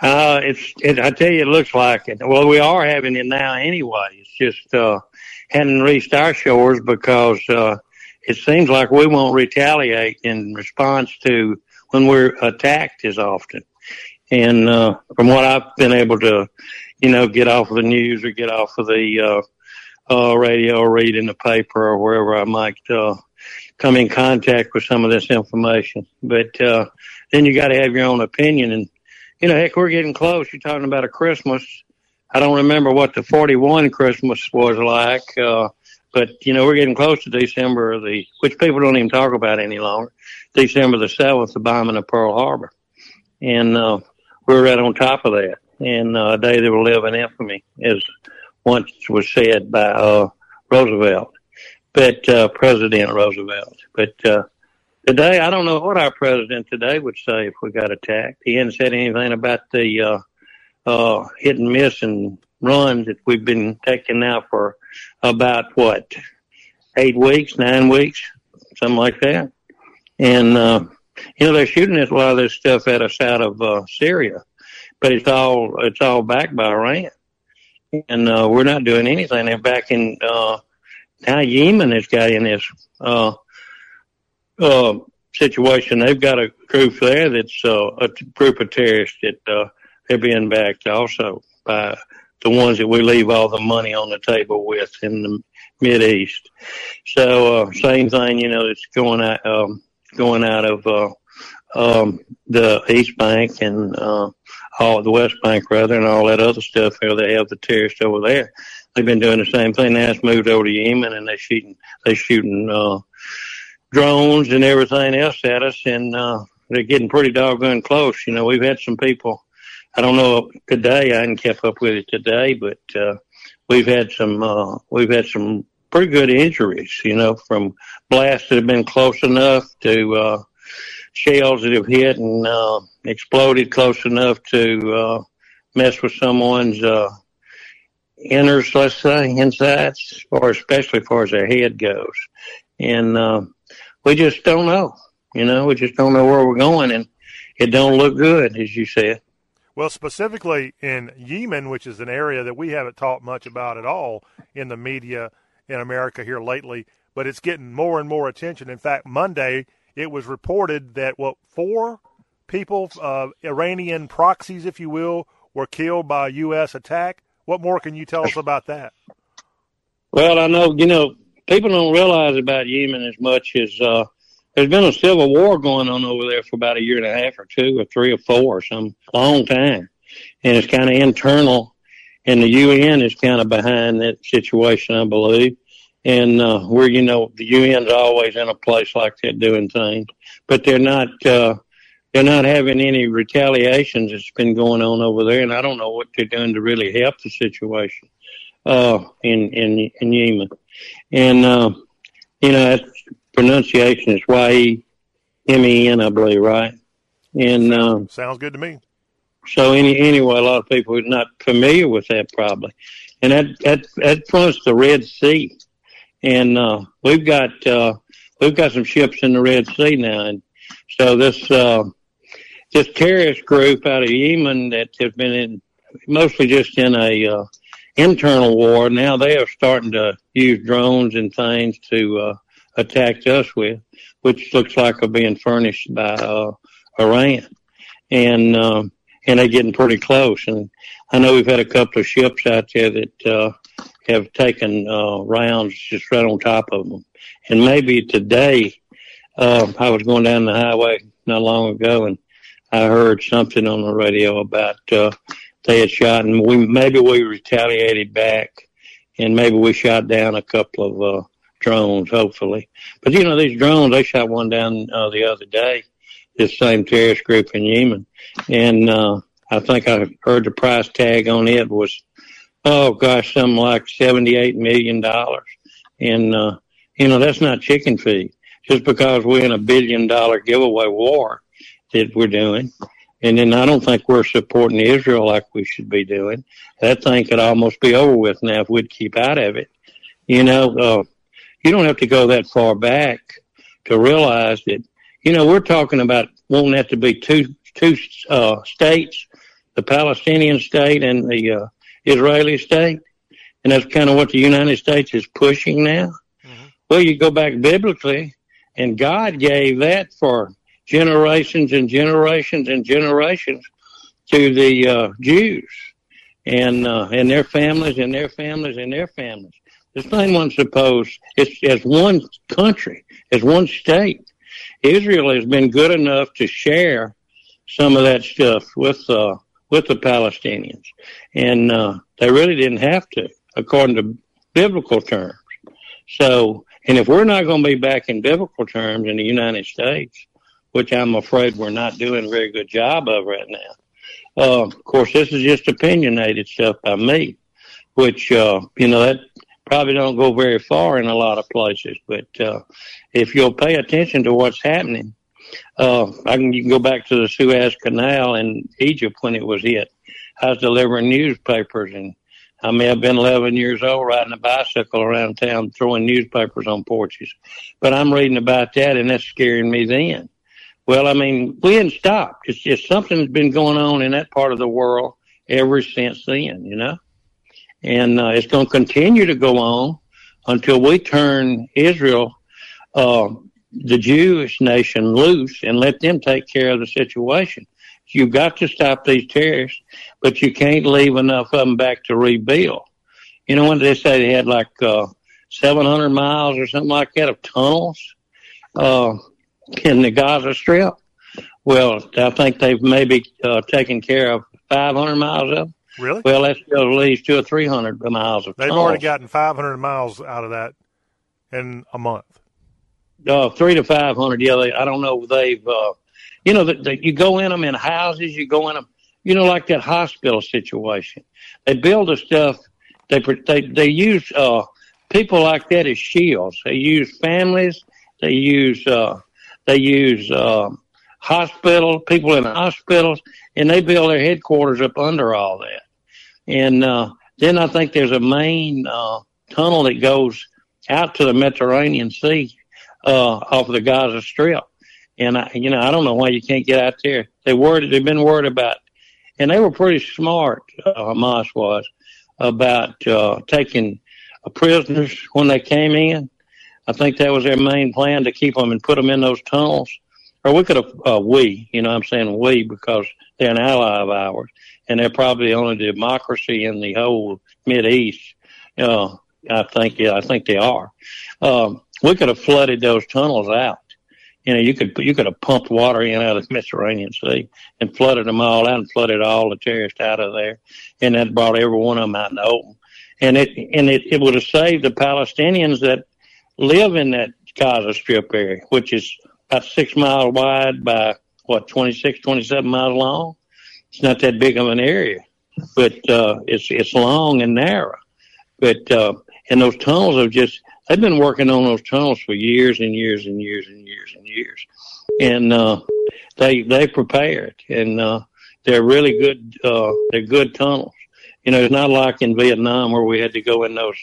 Uh, it's, it, I tell you, it looks like it. Well, we are having it now anyway. It's just, uh, hadn't reached our shores because, uh, it seems like we won't retaliate in response to when we're attacked as often. And uh, from what I've been able to, you know, get off of the news or get off of the uh, uh, radio or read in the paper or wherever I might uh, come in contact with some of this information. But uh, then you got to have your own opinion. And, you know, heck, we're getting close. You're talking about a Christmas. I don't remember what the 41 Christmas was like, uh, but you know, we're getting close to December the, which people don't even talk about any longer. December the 7th, the bombing of Pearl Harbor. And, uh, we're right on top of that. And, uh, a day that will live in infamy, as once was said by, uh, Roosevelt, but, uh, President Roosevelt. But, uh, today, I don't know what our president today would say if we got attacked. He hadn't said anything about the, uh, uh, hit and miss and runs that we've been taking now for about what eight weeks, nine weeks, something like that. And uh, you know they're shooting this, a lot of this stuff at us out of uh, Syria, but it's all it's all backed by Iran, and uh, we're not doing anything. They're back in uh, now Yemen has got in this uh, uh, situation. They've got a group there that's uh, a group of terrorists that uh, they're being backed also by the ones that we leave all the money on the table with in the Mid East. So uh, same thing, you know, it's going out um, going out of uh, um, the East Bank and uh, all the West Bank rather, and all that other stuff. Where they have the terrorists over there. They've been doing the same thing. Now it's moved over to Yemen, and they're shooting they're shooting uh, drones and everything else at us, and uh, they're getting pretty doggone close. You know, we've had some people I don't know today. I hadn't kept up with it today, but uh, we've had some uh, we've had some pretty good injuries. You know, from blasts that have been close enough to uh, shells that have hit and uh, exploded close enough to uh, mess with someone's uh, inners, let's say, insides, or especially as far as their head goes. And uh, we just don't know. You know, we just don't know where we're going, and it don't look good, as you said. Well, specifically in Yemen, which is an area that we haven't talked much about at all in the media in America here lately, but it's getting more and more attention. In fact, Monday it was reported that what four people, uh, Iranian proxies, if you will, were killed by a U.S. attack. What more can you tell us about that? Well, I know you know people don't realize about Yemen as much as uh, there's been a civil war going on over there for about a year and a half or two or three or four or some long time. And it's kind of internal and the UN is kind of behind that situation, I believe. And, uh, where, you know, the UN's always in a place like that doing things, but they're not, uh, they're not having any retaliations that's been going on over there. And I don't know what they're doing to really help the situation, uh, in, in, in Yemen. And, uh, you know, that pronunciation is Y E M E N, I believe, right? And um, sounds good to me. So any anyway, a lot of people are not familiar with that probably, and that that that fronts the Red Sea, and uh, we've got uh, we've got some ships in the Red Sea now, and so this uh, this terrorist group out of Yemen that has been in mostly just in a uh, internal war. Now they are starting to use drones and things to uh, attacked us with, which looks like are being furnished by uh, Iran, and um, and they're getting pretty close. And I know we've had a couple of ships out there that uh, have taken uh, rounds just right on top of them. And maybe today, uh, I was going down the highway not long ago, and I heard something on the radio about uh, they had shot, and we maybe we retaliated back, and maybe we shot down a couple of uh, drones, hopefully. But you know, these drones, they shot one down uh, the other day, this same terrorist group in Yemen. And, uh, I think I heard the price tag on it was, oh gosh, something like $78 million. And, uh, you know, that's not chicken feed. Just because we're in a billion dollar giveaway war that we're doing. And then I don't think we're supporting Israel like we should be doing. That thing could almost be over with now if we'd keep out of it. You know, uh, you don't have to go that far back to realize that, you know, we're talking about wanting that to be two, two, uh, states, the Palestinian state and the, uh, Israeli state. And that's kind of what the United States is pushing now. Mm-hmm. Well, you go back biblically and God gave that for generations and generations and generations to the, uh, Jews and, uh, and their families and their families and their families. This thing wasn't supposed, it's as one country, as one state. Israel has been good enough to share some of that stuff with, uh, with the Palestinians, and uh, they really didn't have to, according to biblical terms. So, and if we're not going to be back in biblical terms in the United States, which I'm afraid we're not doing a very good job of right now. Uh, of course, this is just opinionated stuff by me, which, uh, you know, that probably don't go very far in a lot of places. But, uh, if you'll pay attention to what's happening, uh, I can, you can go back to the Suez Canal in Egypt when it was hit. I was delivering newspapers and I may have been 11 years old riding a bicycle around town throwing newspapers on porches. But I'm reading about that and that's scaring me then. Well, I mean, we hadn't stopped. It's just something that's been going on in that part of the world ever since then, you know? And uh, it's going to continue to go on until we turn Israel, uh, the Jewish nation, loose and let them take care of the situation. You've got to stop these terrorists, but you can't leave enough of them back to rebuild. You know, when they say they had like uh, 700 miles or something like that of tunnels, uh, in the Gaza Strip. Well, I think they've maybe uh, taken care of 500 miles of them. Really? Well, that's still at least two or 300 miles of They've tunnels. already gotten 500 miles out of that in a month. uh, three to 500. Yeah, they, I don't know. They've, uh, you know, that you go in them in houses, you go in them, you know, like that hospital situation. They build the stuff. They pr- they they use uh, people like that as shields. They use families. They use uh, they use uh, hospital people in hospitals, and they build their headquarters up under all that. And uh, then I think there's a main uh, tunnel that goes out to the Mediterranean Sea uh, off of the Gaza Strip. And I, you know, I don't know why you can't get out there. They worried. They've been worried about, and they were pretty smart. Uh, Hamas was about uh, taking uh, prisoners when they came in. I think that was their main plan to keep them and put them in those tunnels. Or we could have, uh, we, you know, I'm saying we because they're an ally of ours, and they're probably the only democracy in the whole Mid East. Uh, I think, yeah, I think they are. Um, we could have flooded those tunnels out. You know, you could you could have pumped water in out of the Mediterranean Sea and flooded them all out and flooded all the terrorists out of there, and that brought every one of them out in the open. And it and it, it would have saved the Palestinians that live in that Gaza Strip area, which is about six miles wide by what 26, 27 miles long. It's not that big of an area, but uh, it's it's long and narrow. But uh, and those tunnels have just they've been working on those tunnels for years and years and years and years and years, and uh, they they prepared and uh, they're really good. Uh, they're good tunnels. You know, it's not like in Vietnam where we had to go in those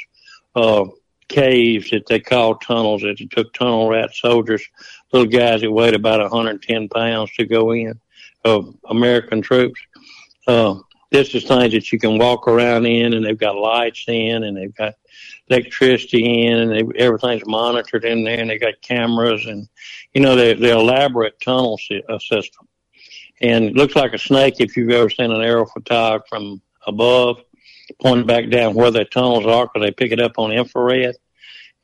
uh, caves that they call tunnels. That it took tunnel rat soldiers, little guys that weighed about 110 pounds to go in of American troops. Uh, this is things that you can walk around in, and they've got lights in, and they've got electricity in, and they, everything's monitored in there, and they got cameras, and you know they're, they're elaborate tunnel si- uh, system. And it looks like a snake if you've ever seen an aerial photograph from above, pointing back down where the tunnels are, because they pick it up on infrared,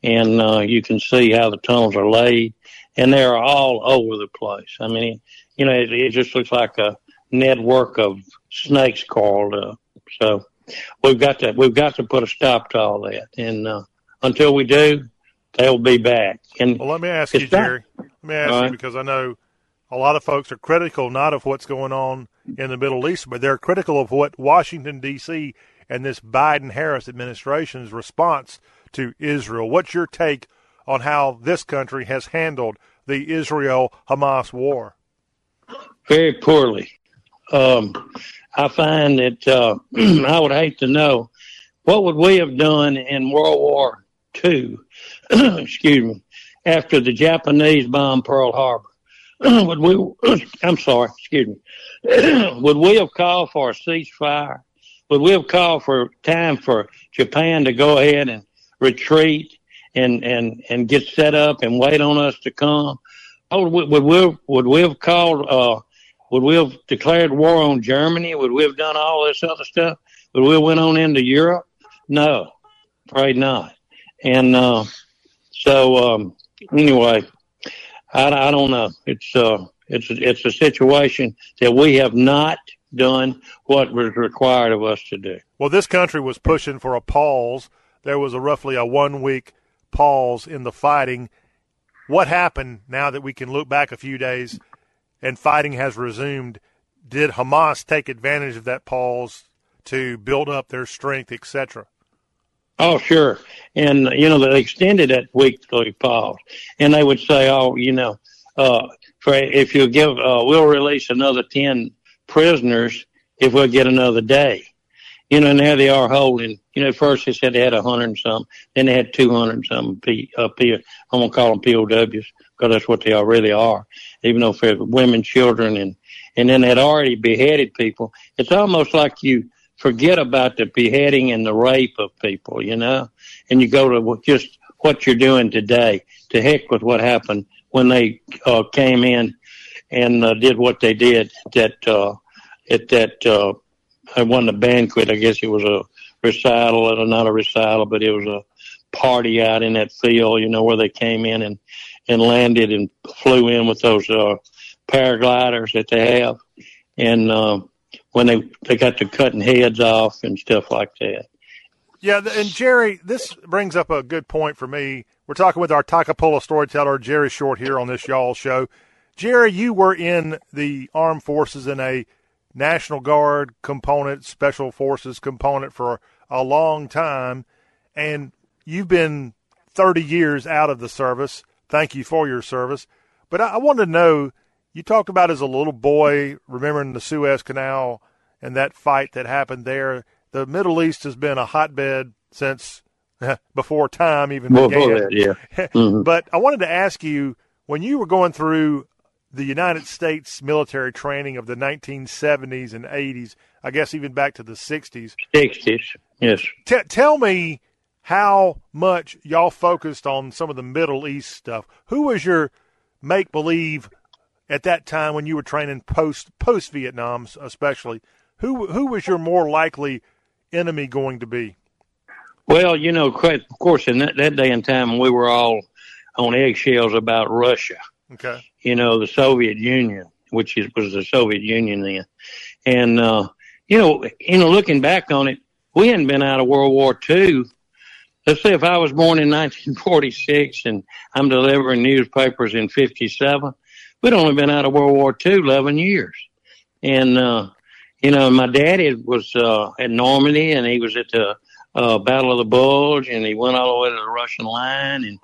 and uh, you can see how the tunnels are laid, and they're all over the place. I mean, you know, it, it just looks like a network of snakes coiled up. So we've got to we've got to put a stop to all that, and uh, until we do, they'll be back. And Well, let me ask you, Jerry. Let me ask All you because I know a lot of folks are critical not of what's going on in the Middle East, but they're critical of what Washington D.C. and this Biden-Harris administration's response to Israel. What's your take on how this country has handled the Israel-Hamas war? very poorly. Um, I find that uh, I would hate to know what would we have done in World War II. excuse me, after the Japanese bombed Pearl Harbor. would we? I'm sorry. Excuse me. would we have called for a ceasefire? Would we have called for time for Japan to go ahead and retreat and and and get set up and wait on us to come? Oh, would we would we have called? Uh, would we have declared war on Germany? Would we have done all this other stuff? Would we have went on into Europe? No, afraid not. And uh, so um, anyway, I, I don't know. It's uh, it's it's a situation that we have not done what was required of us to do. Well, this country was pushing for a pause. There was a roughly a one week pause in the fighting. What happened now that we can look back a few days and fighting has resumed? Did Hamas take advantage of that pause to build up their strength, etc.? Oh, sure. And, you know, they extended that weekly pause. And they would say, oh, you know, uh, if you give, uh, we'll release another 10 prisoners if we'll get another day. You know, now they are holding, you know, at first they said they had a hundred and some, then they had 200 and some P, uh, P, I'm to call them POWs because that's what they are, really are, even though for women, children, and, and then they had already beheaded people. It's almost like you, forget about the beheading and the rape of people, you know, and you go to just what you're doing today. To heck with what happened when they uh, came in and uh, did what they did. That uh, at that uh, I won the banquet. I guess it was a recital, and not a recital, but it was a party out in that field. You know where they came in and and landed and flew in with those uh, paragliders that they have, and. Uh, when they they got to cutting heads off and stuff like that. Yeah, and Jerry, this brings up a good point for me. We're talking with our Toccopola storyteller Jerry Short here on this y'all show. Jerry, you were in the armed forces in a National Guard component, Special Forces component for a long time, and you've been 30 years out of the service. Thank you for your service. But I, I want to know you talked about as a little boy remembering the Suez Canal and that fight that happened there. The Middle East has been a hotbed since before time even before began. That, yeah. Mm-hmm. but I wanted to ask you when you were going through the United States military training of the 1970s and 80s, I guess even back to the 60s. 60s, yes. T- tell me how much y'all focused on some of the Middle East stuff. Who was your make believe at that time when you were training post post Vietnam, especially, who who was your more likely enemy going to be? Well, you know, of course, in that, that day and time, we were all on eggshells about Russia. Okay. You know, the Soviet Union, which is, was the Soviet Union then, and uh, you know, you know, looking back on it, we hadn't been out of World War II. Let's say if I was born in 1946 and I'm delivering newspapers in 57, we'd only been out of World War II 11 years. And, uh, you know, my daddy was, uh, at Normandy and he was at the, uh, Battle of the Bulge and he went all the way to the Russian line and,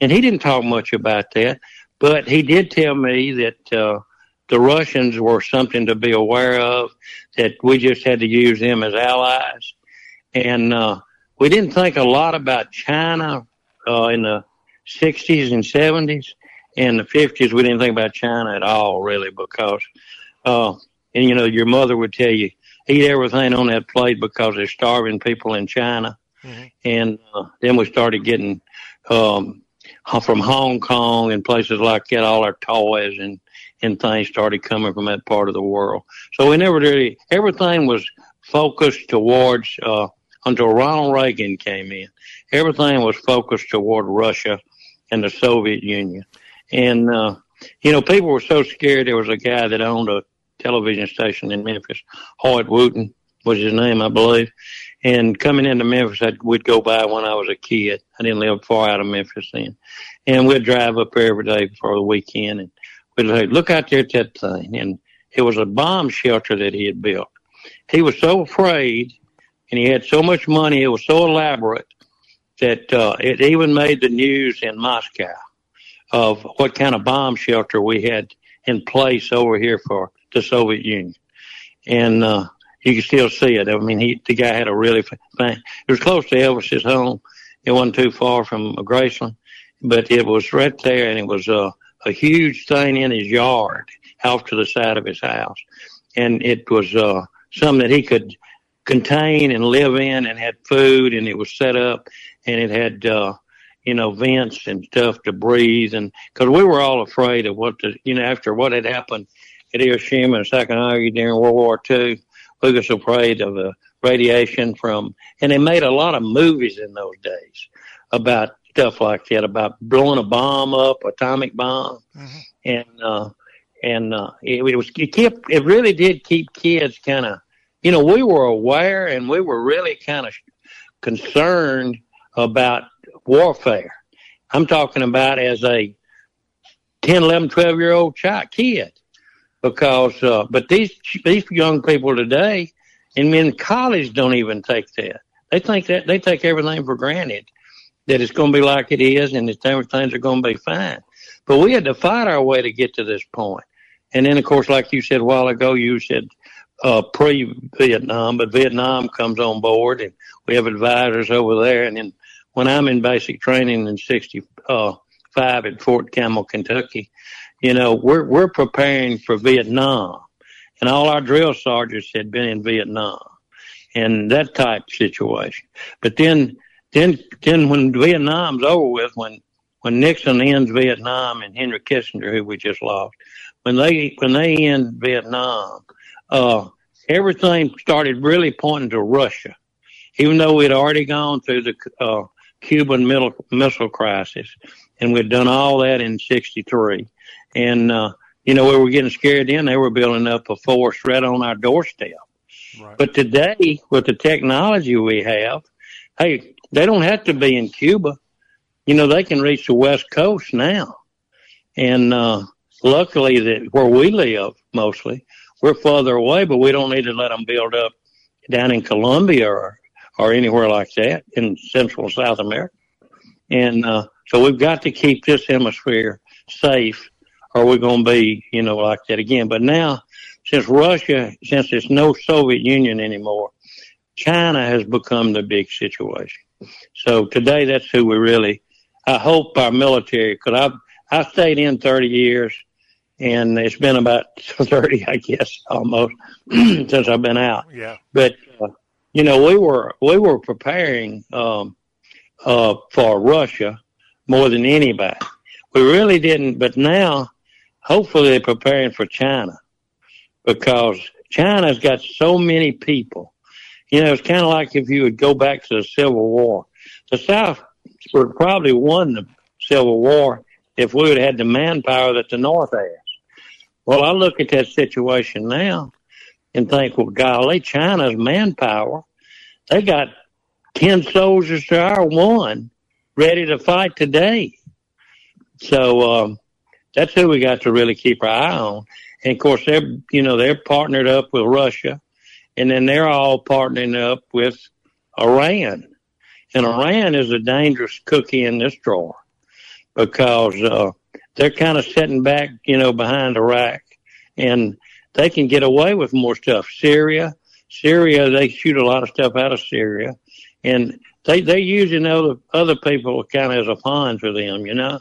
and he didn't talk much about that, but he did tell me that, uh, the Russians were something to be aware of, that we just had to use them as allies. And, uh, we didn't think a lot about China, uh, in the 60s and 70s in the fifties, we didn't think about China at all, really, because, uh, and you know, your mother would tell you eat everything on that plate because they're starving people in China, mm-hmm. and uh, then we started getting um, from Hong Kong and places like that. All our toys and and things started coming from that part of the world. So we never really everything was focused towards uh, until Ronald Reagan came in. Everything was focused toward Russia and the Soviet Union. And, uh, you know, people were so scared. There was a guy that owned a television station in Memphis, Hoyt Wooten was his name, I believe. And coming into Memphis, I'd, we'd go by when I was a kid. I didn't live far out of Memphis then. And we'd drive up there every day for the weekend and we'd say, look out there at that thing. And it was a bomb shelter that he had built. He was so afraid and he had so much money. It was so elaborate that, uh, it even made the news in Moscow of what kind of bomb shelter we had in place over here for the Soviet Union. And, uh, you can still see it. I mean, he, the guy had a really. It was close to Elvis's home. It wasn't too far from Graceland, but it was right there and it was a, a huge thing in his yard off to the side of his house. And it was, uh, something that he could contain and live in and had food and it was set up and it had, uh, you know, vents and stuff to breathe. And because we were all afraid of what the, you know, after what had happened at Hiroshima and Nagasaki during World War II, we afraid of the radiation from, and they made a lot of movies in those days about stuff like that, about blowing a bomb up, atomic bomb. Mm-hmm. And, uh, and uh, it, it was it kept it really did keep kids kind of you know we were aware and we were really kind of concerned about warfare. I'm talking about as a 10, 11, 12 year old child kid because uh, but these these young people today and in college don't even take that. They think that they take everything for granted that it's going to be like it is and that everything's are going to be fine. But we had to fight our way to get to this point. And then, of course, like you said a while ago, you said uh, pre-Vietnam, but Vietnam comes on board, and we have advisors over there. And then when I'm in basic training in '65 uh, at Fort Campbell, Kentucky, you know, we're we're preparing for Vietnam, and all our drill sergeants had been in Vietnam, and that type situation. But then, then, then when Vietnam's over with, when when Nixon ends Vietnam and Henry Kissinger, who we just lost, when they when they end Vietnam, uh, everything started really pointing to Russia, even though we'd already gone through the uh, Cuban missile, missile crisis, and we'd done all that in '63. And uh, you know, we were getting scared then. They were building up a force right on our doorstep. Right. But today, with the technology we have, hey, they don't have to be in Cuba. You know, they can reach the West Coast now. And uh, luckily, that where we live mostly, we're further away, but we don't need to let them build up down in Colombia or, or anywhere like that in Central South America. And uh, so we've got to keep this hemisphere safe or we're going to be, you know, like that again. But now, since Russia, since it's no Soviet Union anymore, China has become the big situation. So today, that's who we really. I hope our military, because I've I stayed in 30 years, and it's been about 30, I guess, almost since I've been out. Yeah. But uh, you know, we were we were preparing um, uh, for Russia more than anybody. We really didn't, but now hopefully they're preparing for China because China's got so many people. You know, it's kind of like if you would go back to the Civil War. The South would probably won the Civil War if we would have had the manpower that the North has. Well, I look at that situation now and think, well, golly, China's manpower, they got 10 soldiers to our one ready to fight today. So, um, that's who we got to really keep our eye on. And of course, they're, you know, they're partnered up with Russia and then they're all partnering up with Iran. And Iran is a dangerous cookie in this drawer because, uh, they're kind of sitting back, you know, behind Iraq and they can get away with more stuff. Syria, Syria, they shoot a lot of stuff out of Syria and they, they're using other, other people kind of as a pawn for them, you know?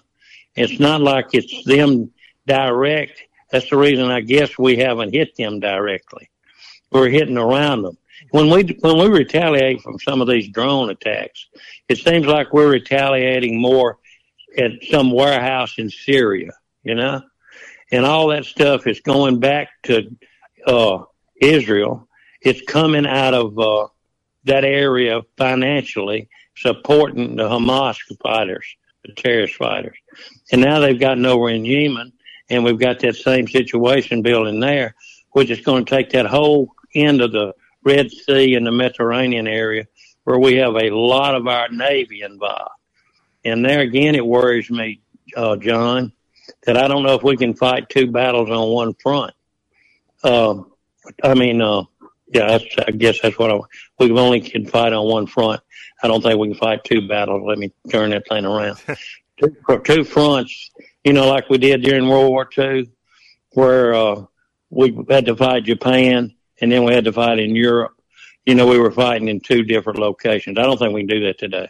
It's not like it's them direct. That's the reason I guess we haven't hit them directly. We're hitting around them. When we when we retaliate from some of these drone attacks, it seems like we're retaliating more at some warehouse in Syria, you know, and all that stuff is going back to uh, Israel. It's coming out of uh, that area financially, supporting the Hamas fighters the terrorist fighters. And now they've gotten over in Yemen, and we've got that same situation building there, which is going to take that whole end of the Red Sea and the Mediterranean area where we have a lot of our Navy involved. And there again, it worries me, uh, John, that I don't know if we can fight two battles on one front. Uh, I mean, uh, yeah, I guess that's what I, we only can fight on one front. I don't think we can fight two battles. Let me turn that thing around. two, two fronts, you know, like we did during World War II, where uh, we had to fight Japan and then we had to fight in Europe. You know, we were fighting in two different locations. I don't think we can do that today.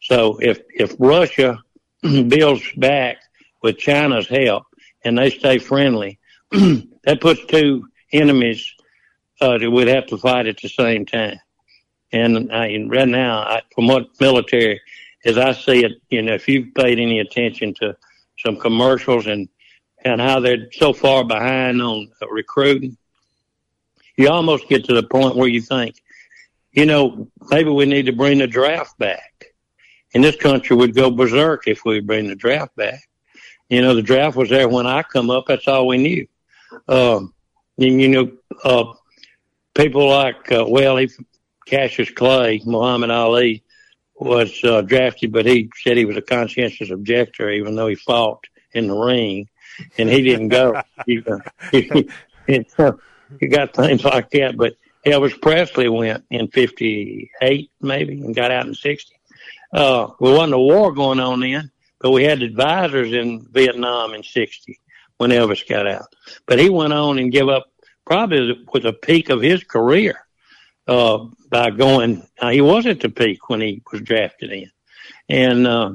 So if if Russia builds back with China's help and they stay friendly, that puts two enemies uh, that would have to fight at the same time. And I, right now, I, from what military, as I see it, you know, if you've paid any attention to some commercials and and how they're so far behind on recruiting, you almost get to the point where you think, you know, maybe we need to bring the draft back. And this country would go berserk if we bring the draft back. You know, the draft was there when I come up. That's all we knew. um, and, you know, uh, people like, uh, well, he, Cassius Clay, Muhammad Ali was uh, drafted, but he said he was a conscientious objector, even though he fought in the ring, and he didn't go. he, uh, you got things like that, but Elvis Presley went in '58, maybe, and got out in '60. Uh, there wasn't a war going on then, but we had advisors in Vietnam in '60 when Elvis got out. But he went on and gave up probably was a peak of his career uh, by going. Uh, he was at the peak when he was drafted in, and uh,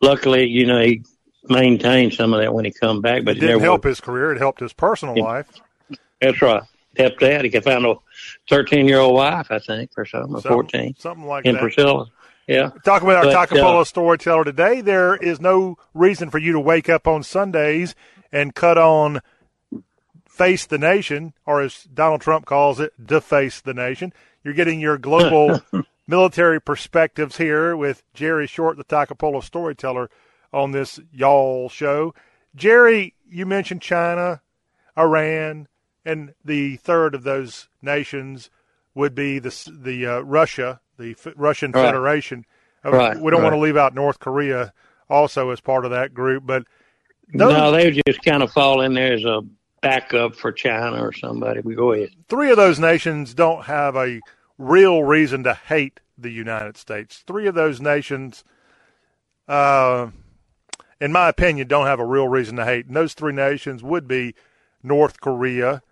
luckily, you know, he maintained some of that when he come back. But it didn't help his career; it helped his personal life. That's right. Helped that. He could find a thirteen-year-old wife, I think, or something, or Something- fourteen, something like that. in that. Priscilla. Yeah. Talking about our But, Toccopola uh, storyteller today, there is no reason for you to wake up on Sundays and cut on Face the Nation, or as Donald Trump calls it, Deface the Nation. You're getting your global military perspectives here with Jerry Short, the Toccopola storyteller, on this Y'all show. Jerry, you mentioned China, Iran, and the third of those nations would be the the uh, Russia, the F- Russian Right. Federation. Uh, Right, We don't want to leave out North Korea also as part of that group, but those no, they would just kind of fall in there as a backup for China or somebody. We go ahead. three of those nations don't have a real reason to hate the United States. Three of those nations, uh, in my opinion, don't have a real reason to hate. And those three nations would be North Korea,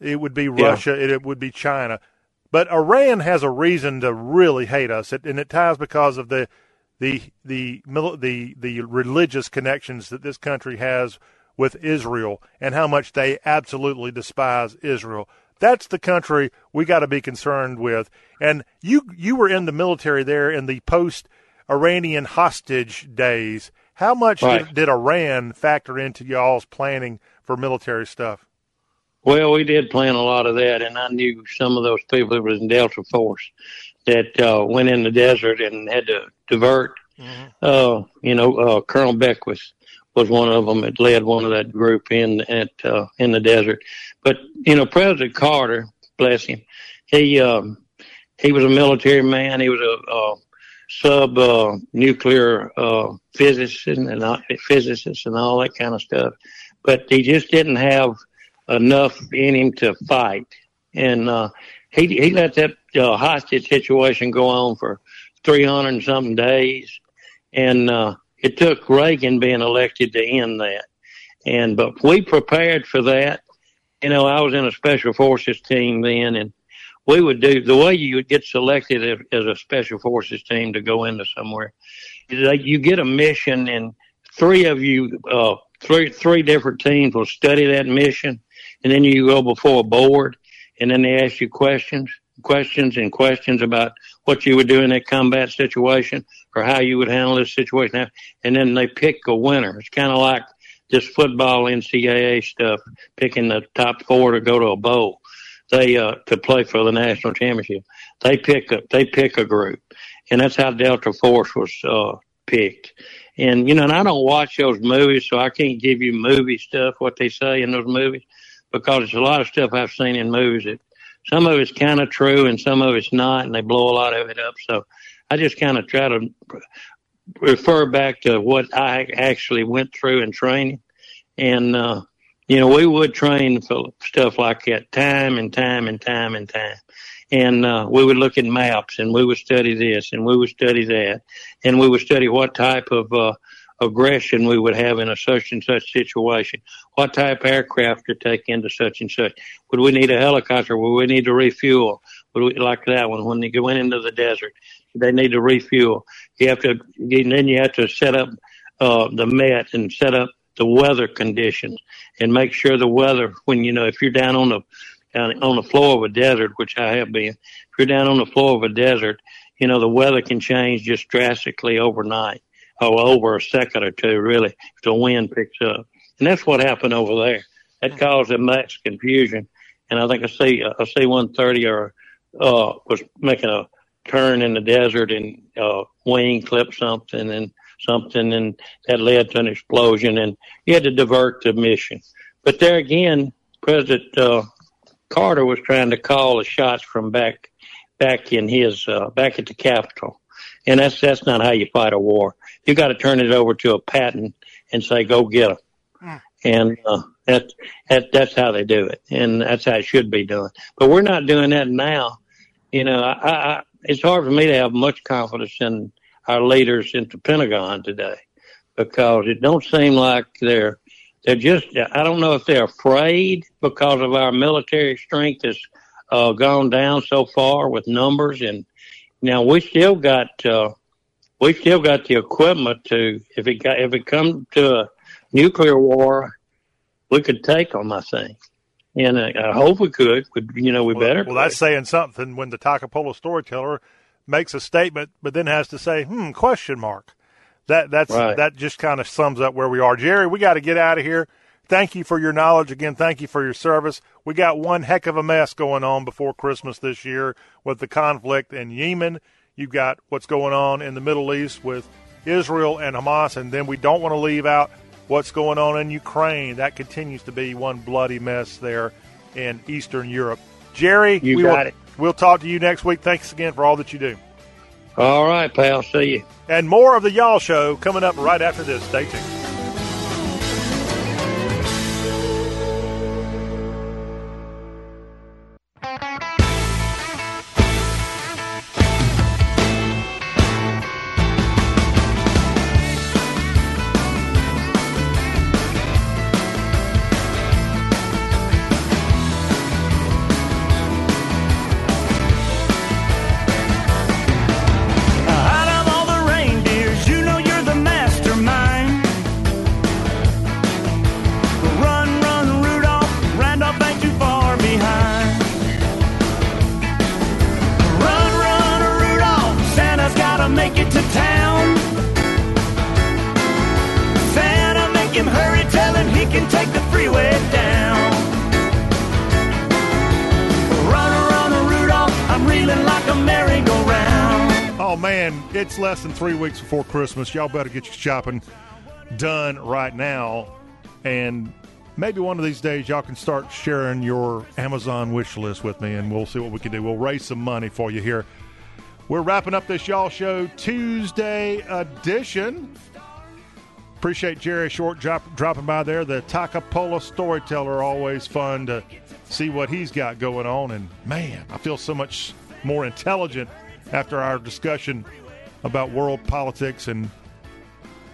it would be Russia, and it would be China. But Iran has a reason to really hate us, it, and it ties because of the the the the the religious connections that this country has with Israel and how much they absolutely despise Israel. That's the country we got to be concerned with. And you you were in the military there in the post Iranian hostage days. How much Right. did, did Iran factor into y'all's planning for military stuff? Well, we did plan a lot of that, and I knew some of those people that was in Delta Force that uh, went in the desert and had to divert. Uh, you know, uh, Colonel Beckwith was one of them that led one of that group in at uh, in the desert. But you know, President Carter, bless him, he um, he was a military man. He was a, uh sub uh, nuclear uh, physicist and all, physicist and all that kind of stuff. But he just didn't have enough in him to fight, and uh, he he let that uh, hostage situation go on for three hundred and something days, and uh, it took Reagan being elected to end that. And but we prepared for that. You know, I was in a special forces team then, and we would do the way you would get selected as, a special forces team to go into somewhere. You get a mission, and three of you, uh, three three different teams will study that mission, and then you go before a board, and then they ask you questions, questions, and questions about what you would do in that combat situation or how you would handle this situation, and then they pick a winner. It's kind of like this football NCAA stuff, picking the top four to go to a bowl. They uh, to play for the national championship. They pick a they pick a group, and that's how Delta Force was uh, picked. And you know, and I don't watch those movies, so I can't give you movie stuff what they say in those movies because it's a lot of stuff I've seen in movies that some of it's kind of true and some of it's not, and they blow a lot of it up. So I just kind of try to refer back to what I actually went through in training. And, uh, you know, we would train for stuff like that time and time and time and time. And, uh, we would look at maps and we would study this and we would study that. And we would study what type of, uh, aggression we would have in a such and such situation. What type of aircraft to take into such and such. Would we need a helicopter? Would we need to refuel? Would we like that one when they went into the desert? They need to refuel. You have to, then you have to set up uh, the Met and set up the weather conditions and make sure the weather when you know if you're down on the down on the floor of a desert, which I have been, if you're down on the floor of a desert, you know the weather can change just drastically overnight or over a second or two, really, if the wind picks up. And that's what happened over there. That caused them much confusion. And I think I see a C one thirty or uh was making a turn in the desert and uh wing clipped something and something and that led to an explosion and you had to divert the mission. But there again, President uh, Carter was trying to call the shots from back back in his uh, back at the Capitol, and that's that's not how you fight a war. You got to turn it over to a Patton and say, "Go get them," Mm. and uh, that that that's how they do it, and that's how it should be done. But we're not doing that now. You know, I, I, I it's hard for me to have much confidence in our leaders in the Pentagon today because it don't seem like they're they're just I don't know if they're afraid because of our military strength has uh, gone down so far with numbers and now we still got uh, we still got the equipment to if it got if it comes to a nuclear war we could take them I think and I, I hope we could we, you know we better Well, that's saying something when the Toccopola storyteller makes a statement, but then has to say, "Hmm?" Question mark. That that's Right. that just kind of sums up where we are. Jerry, we got to get out of here. Thank you for your knowledge again. Thank you for your service. We got one heck of a mess going on before Christmas this year with the conflict in Yemen. You've got what's going on in the Middle East with Israel and Hamas, and then we don't want to leave out what's going on in Ukraine. That continues to be one bloody mess there in Eastern Europe. Jerry, You we got will, it. We'll talk to you next week. Thanks again for all that you do. all right pal see you And more of the Y'all Show coming up right after this. Stay tuned. Three weeks before Christmas. Y'all better get your shopping done right now, and maybe one of these days y'all can start sharing your Amazon wish list with me, and we'll see what we can do. We'll raise some money for you here. We're wrapping up this y'all show Tuesday edition. Appreciate Jerry Short drop, dropping by there. The Toccopola storyteller, always fun to see what he's got going on. And man, I feel so much more intelligent after our discussion about world politics and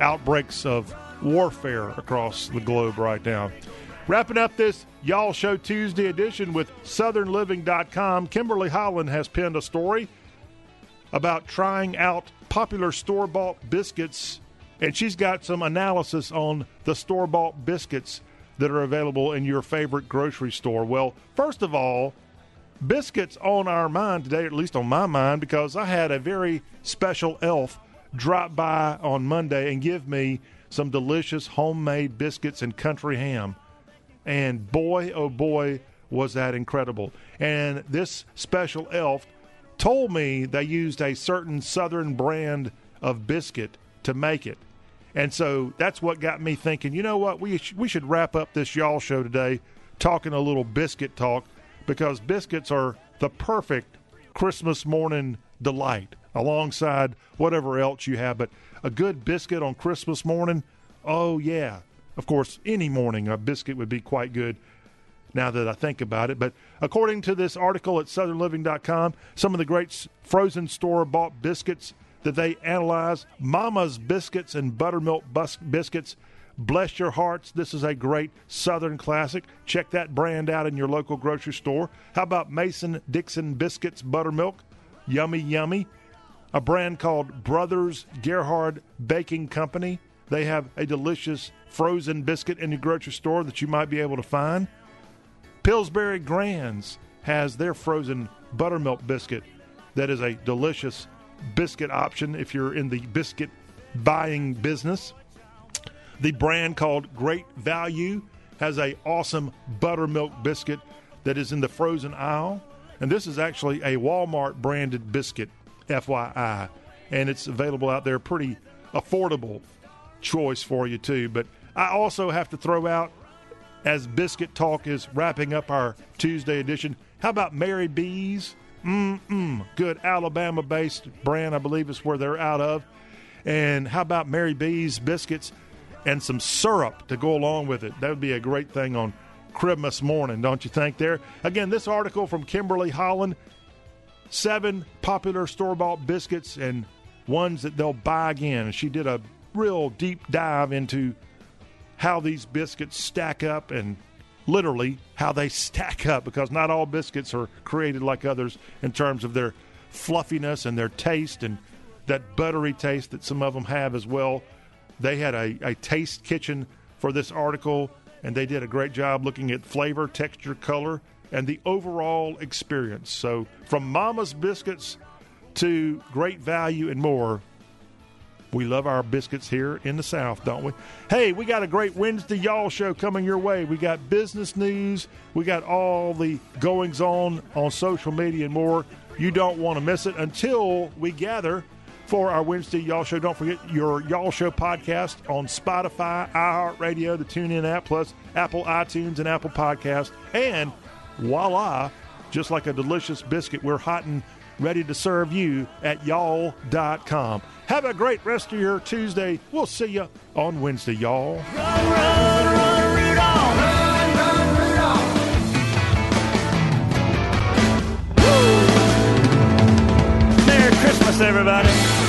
outbreaks of warfare across the globe right now. Wrapping up this Y'all Show Tuesday edition with SouthernLiving.com, Kimberly Holland has penned a story about trying out popular store bought biscuits, and she's got some analysis on the store bought biscuits that are available in your favorite grocery store. Well, first of all, biscuits on our mind today, at least on my mind, because I had a very special elf drop by on Monday and give me some delicious homemade biscuits and country ham. And boy, oh boy, was that incredible. And this special elf told me they used a certain southern brand of biscuit to make it. And so that's what got me thinking, you know what, we, sh- we should wrap up this y'all show today talking a little biscuit talk because biscuits are the perfect Christmas morning delight alongside whatever else you have. But a good biscuit on Christmas morning, oh, yeah. Of course, any morning a biscuit would be quite good now that I think about it. But according to this article at southernliving.com, some of the great frozen store bought biscuits that they analyze Mama's Biscuits and Buttermilk bus- Biscuits. Bless your hearts. This is a great Southern classic. Check that brand out in your local grocery store. How about Mason Dixon Biscuits Buttermilk? Yummy, yummy. A brand called Brothers Gerhard Baking Company. They have a delicious frozen biscuit in your grocery store that you might be able to find. Pillsbury Grands has their frozen buttermilk biscuit that is a delicious biscuit option if you're in the biscuit buying business. The brand called Great Value has a awesome buttermilk biscuit that is in the frozen aisle. And this is actually a Walmart branded biscuit, FYI. And it's available out there, pretty affordable choice for you too. But I also have to throw out as Biscuit Talk is wrapping up our Tuesday edition. How about Mary B's? Mm-mm. Good Alabama based brand, I believe is where they're out of. And how about Mary B's biscuits and some syrup to go along with it? That would be a great thing on Christmas morning, don't you think? There. Again, this article from Kimberly Holland seven popular store bought biscuits and ones that they'll buy again. She did a real deep dive into how these biscuits stack up and literally how they stack up because not all biscuits are created like others in terms of their fluffiness and their taste and that buttery taste that some of them have as well. They had a, a taste kitchen for this article and they did a great job looking at flavor, texture, color, and the overall experience. So, from Mama's Biscuits to great value and more, we love our biscuits here in the South, don't we? Hey, we got a great Wednesday Y'all show coming your way. We got business news, we got all the goings on on social media and more. You don't want to miss it until we gather for our Wednesday Y'all Show. Don't forget your Y'all Show podcast on Spotify, iHeartRadio, the TuneIn app, plus Apple iTunes and Apple Podcast. And voila, just like a delicious biscuit, we're hot and ready to serve you at y'all.com. Have a great rest of your Tuesday. We'll see you on Wednesday, y'all. Merry Everybody.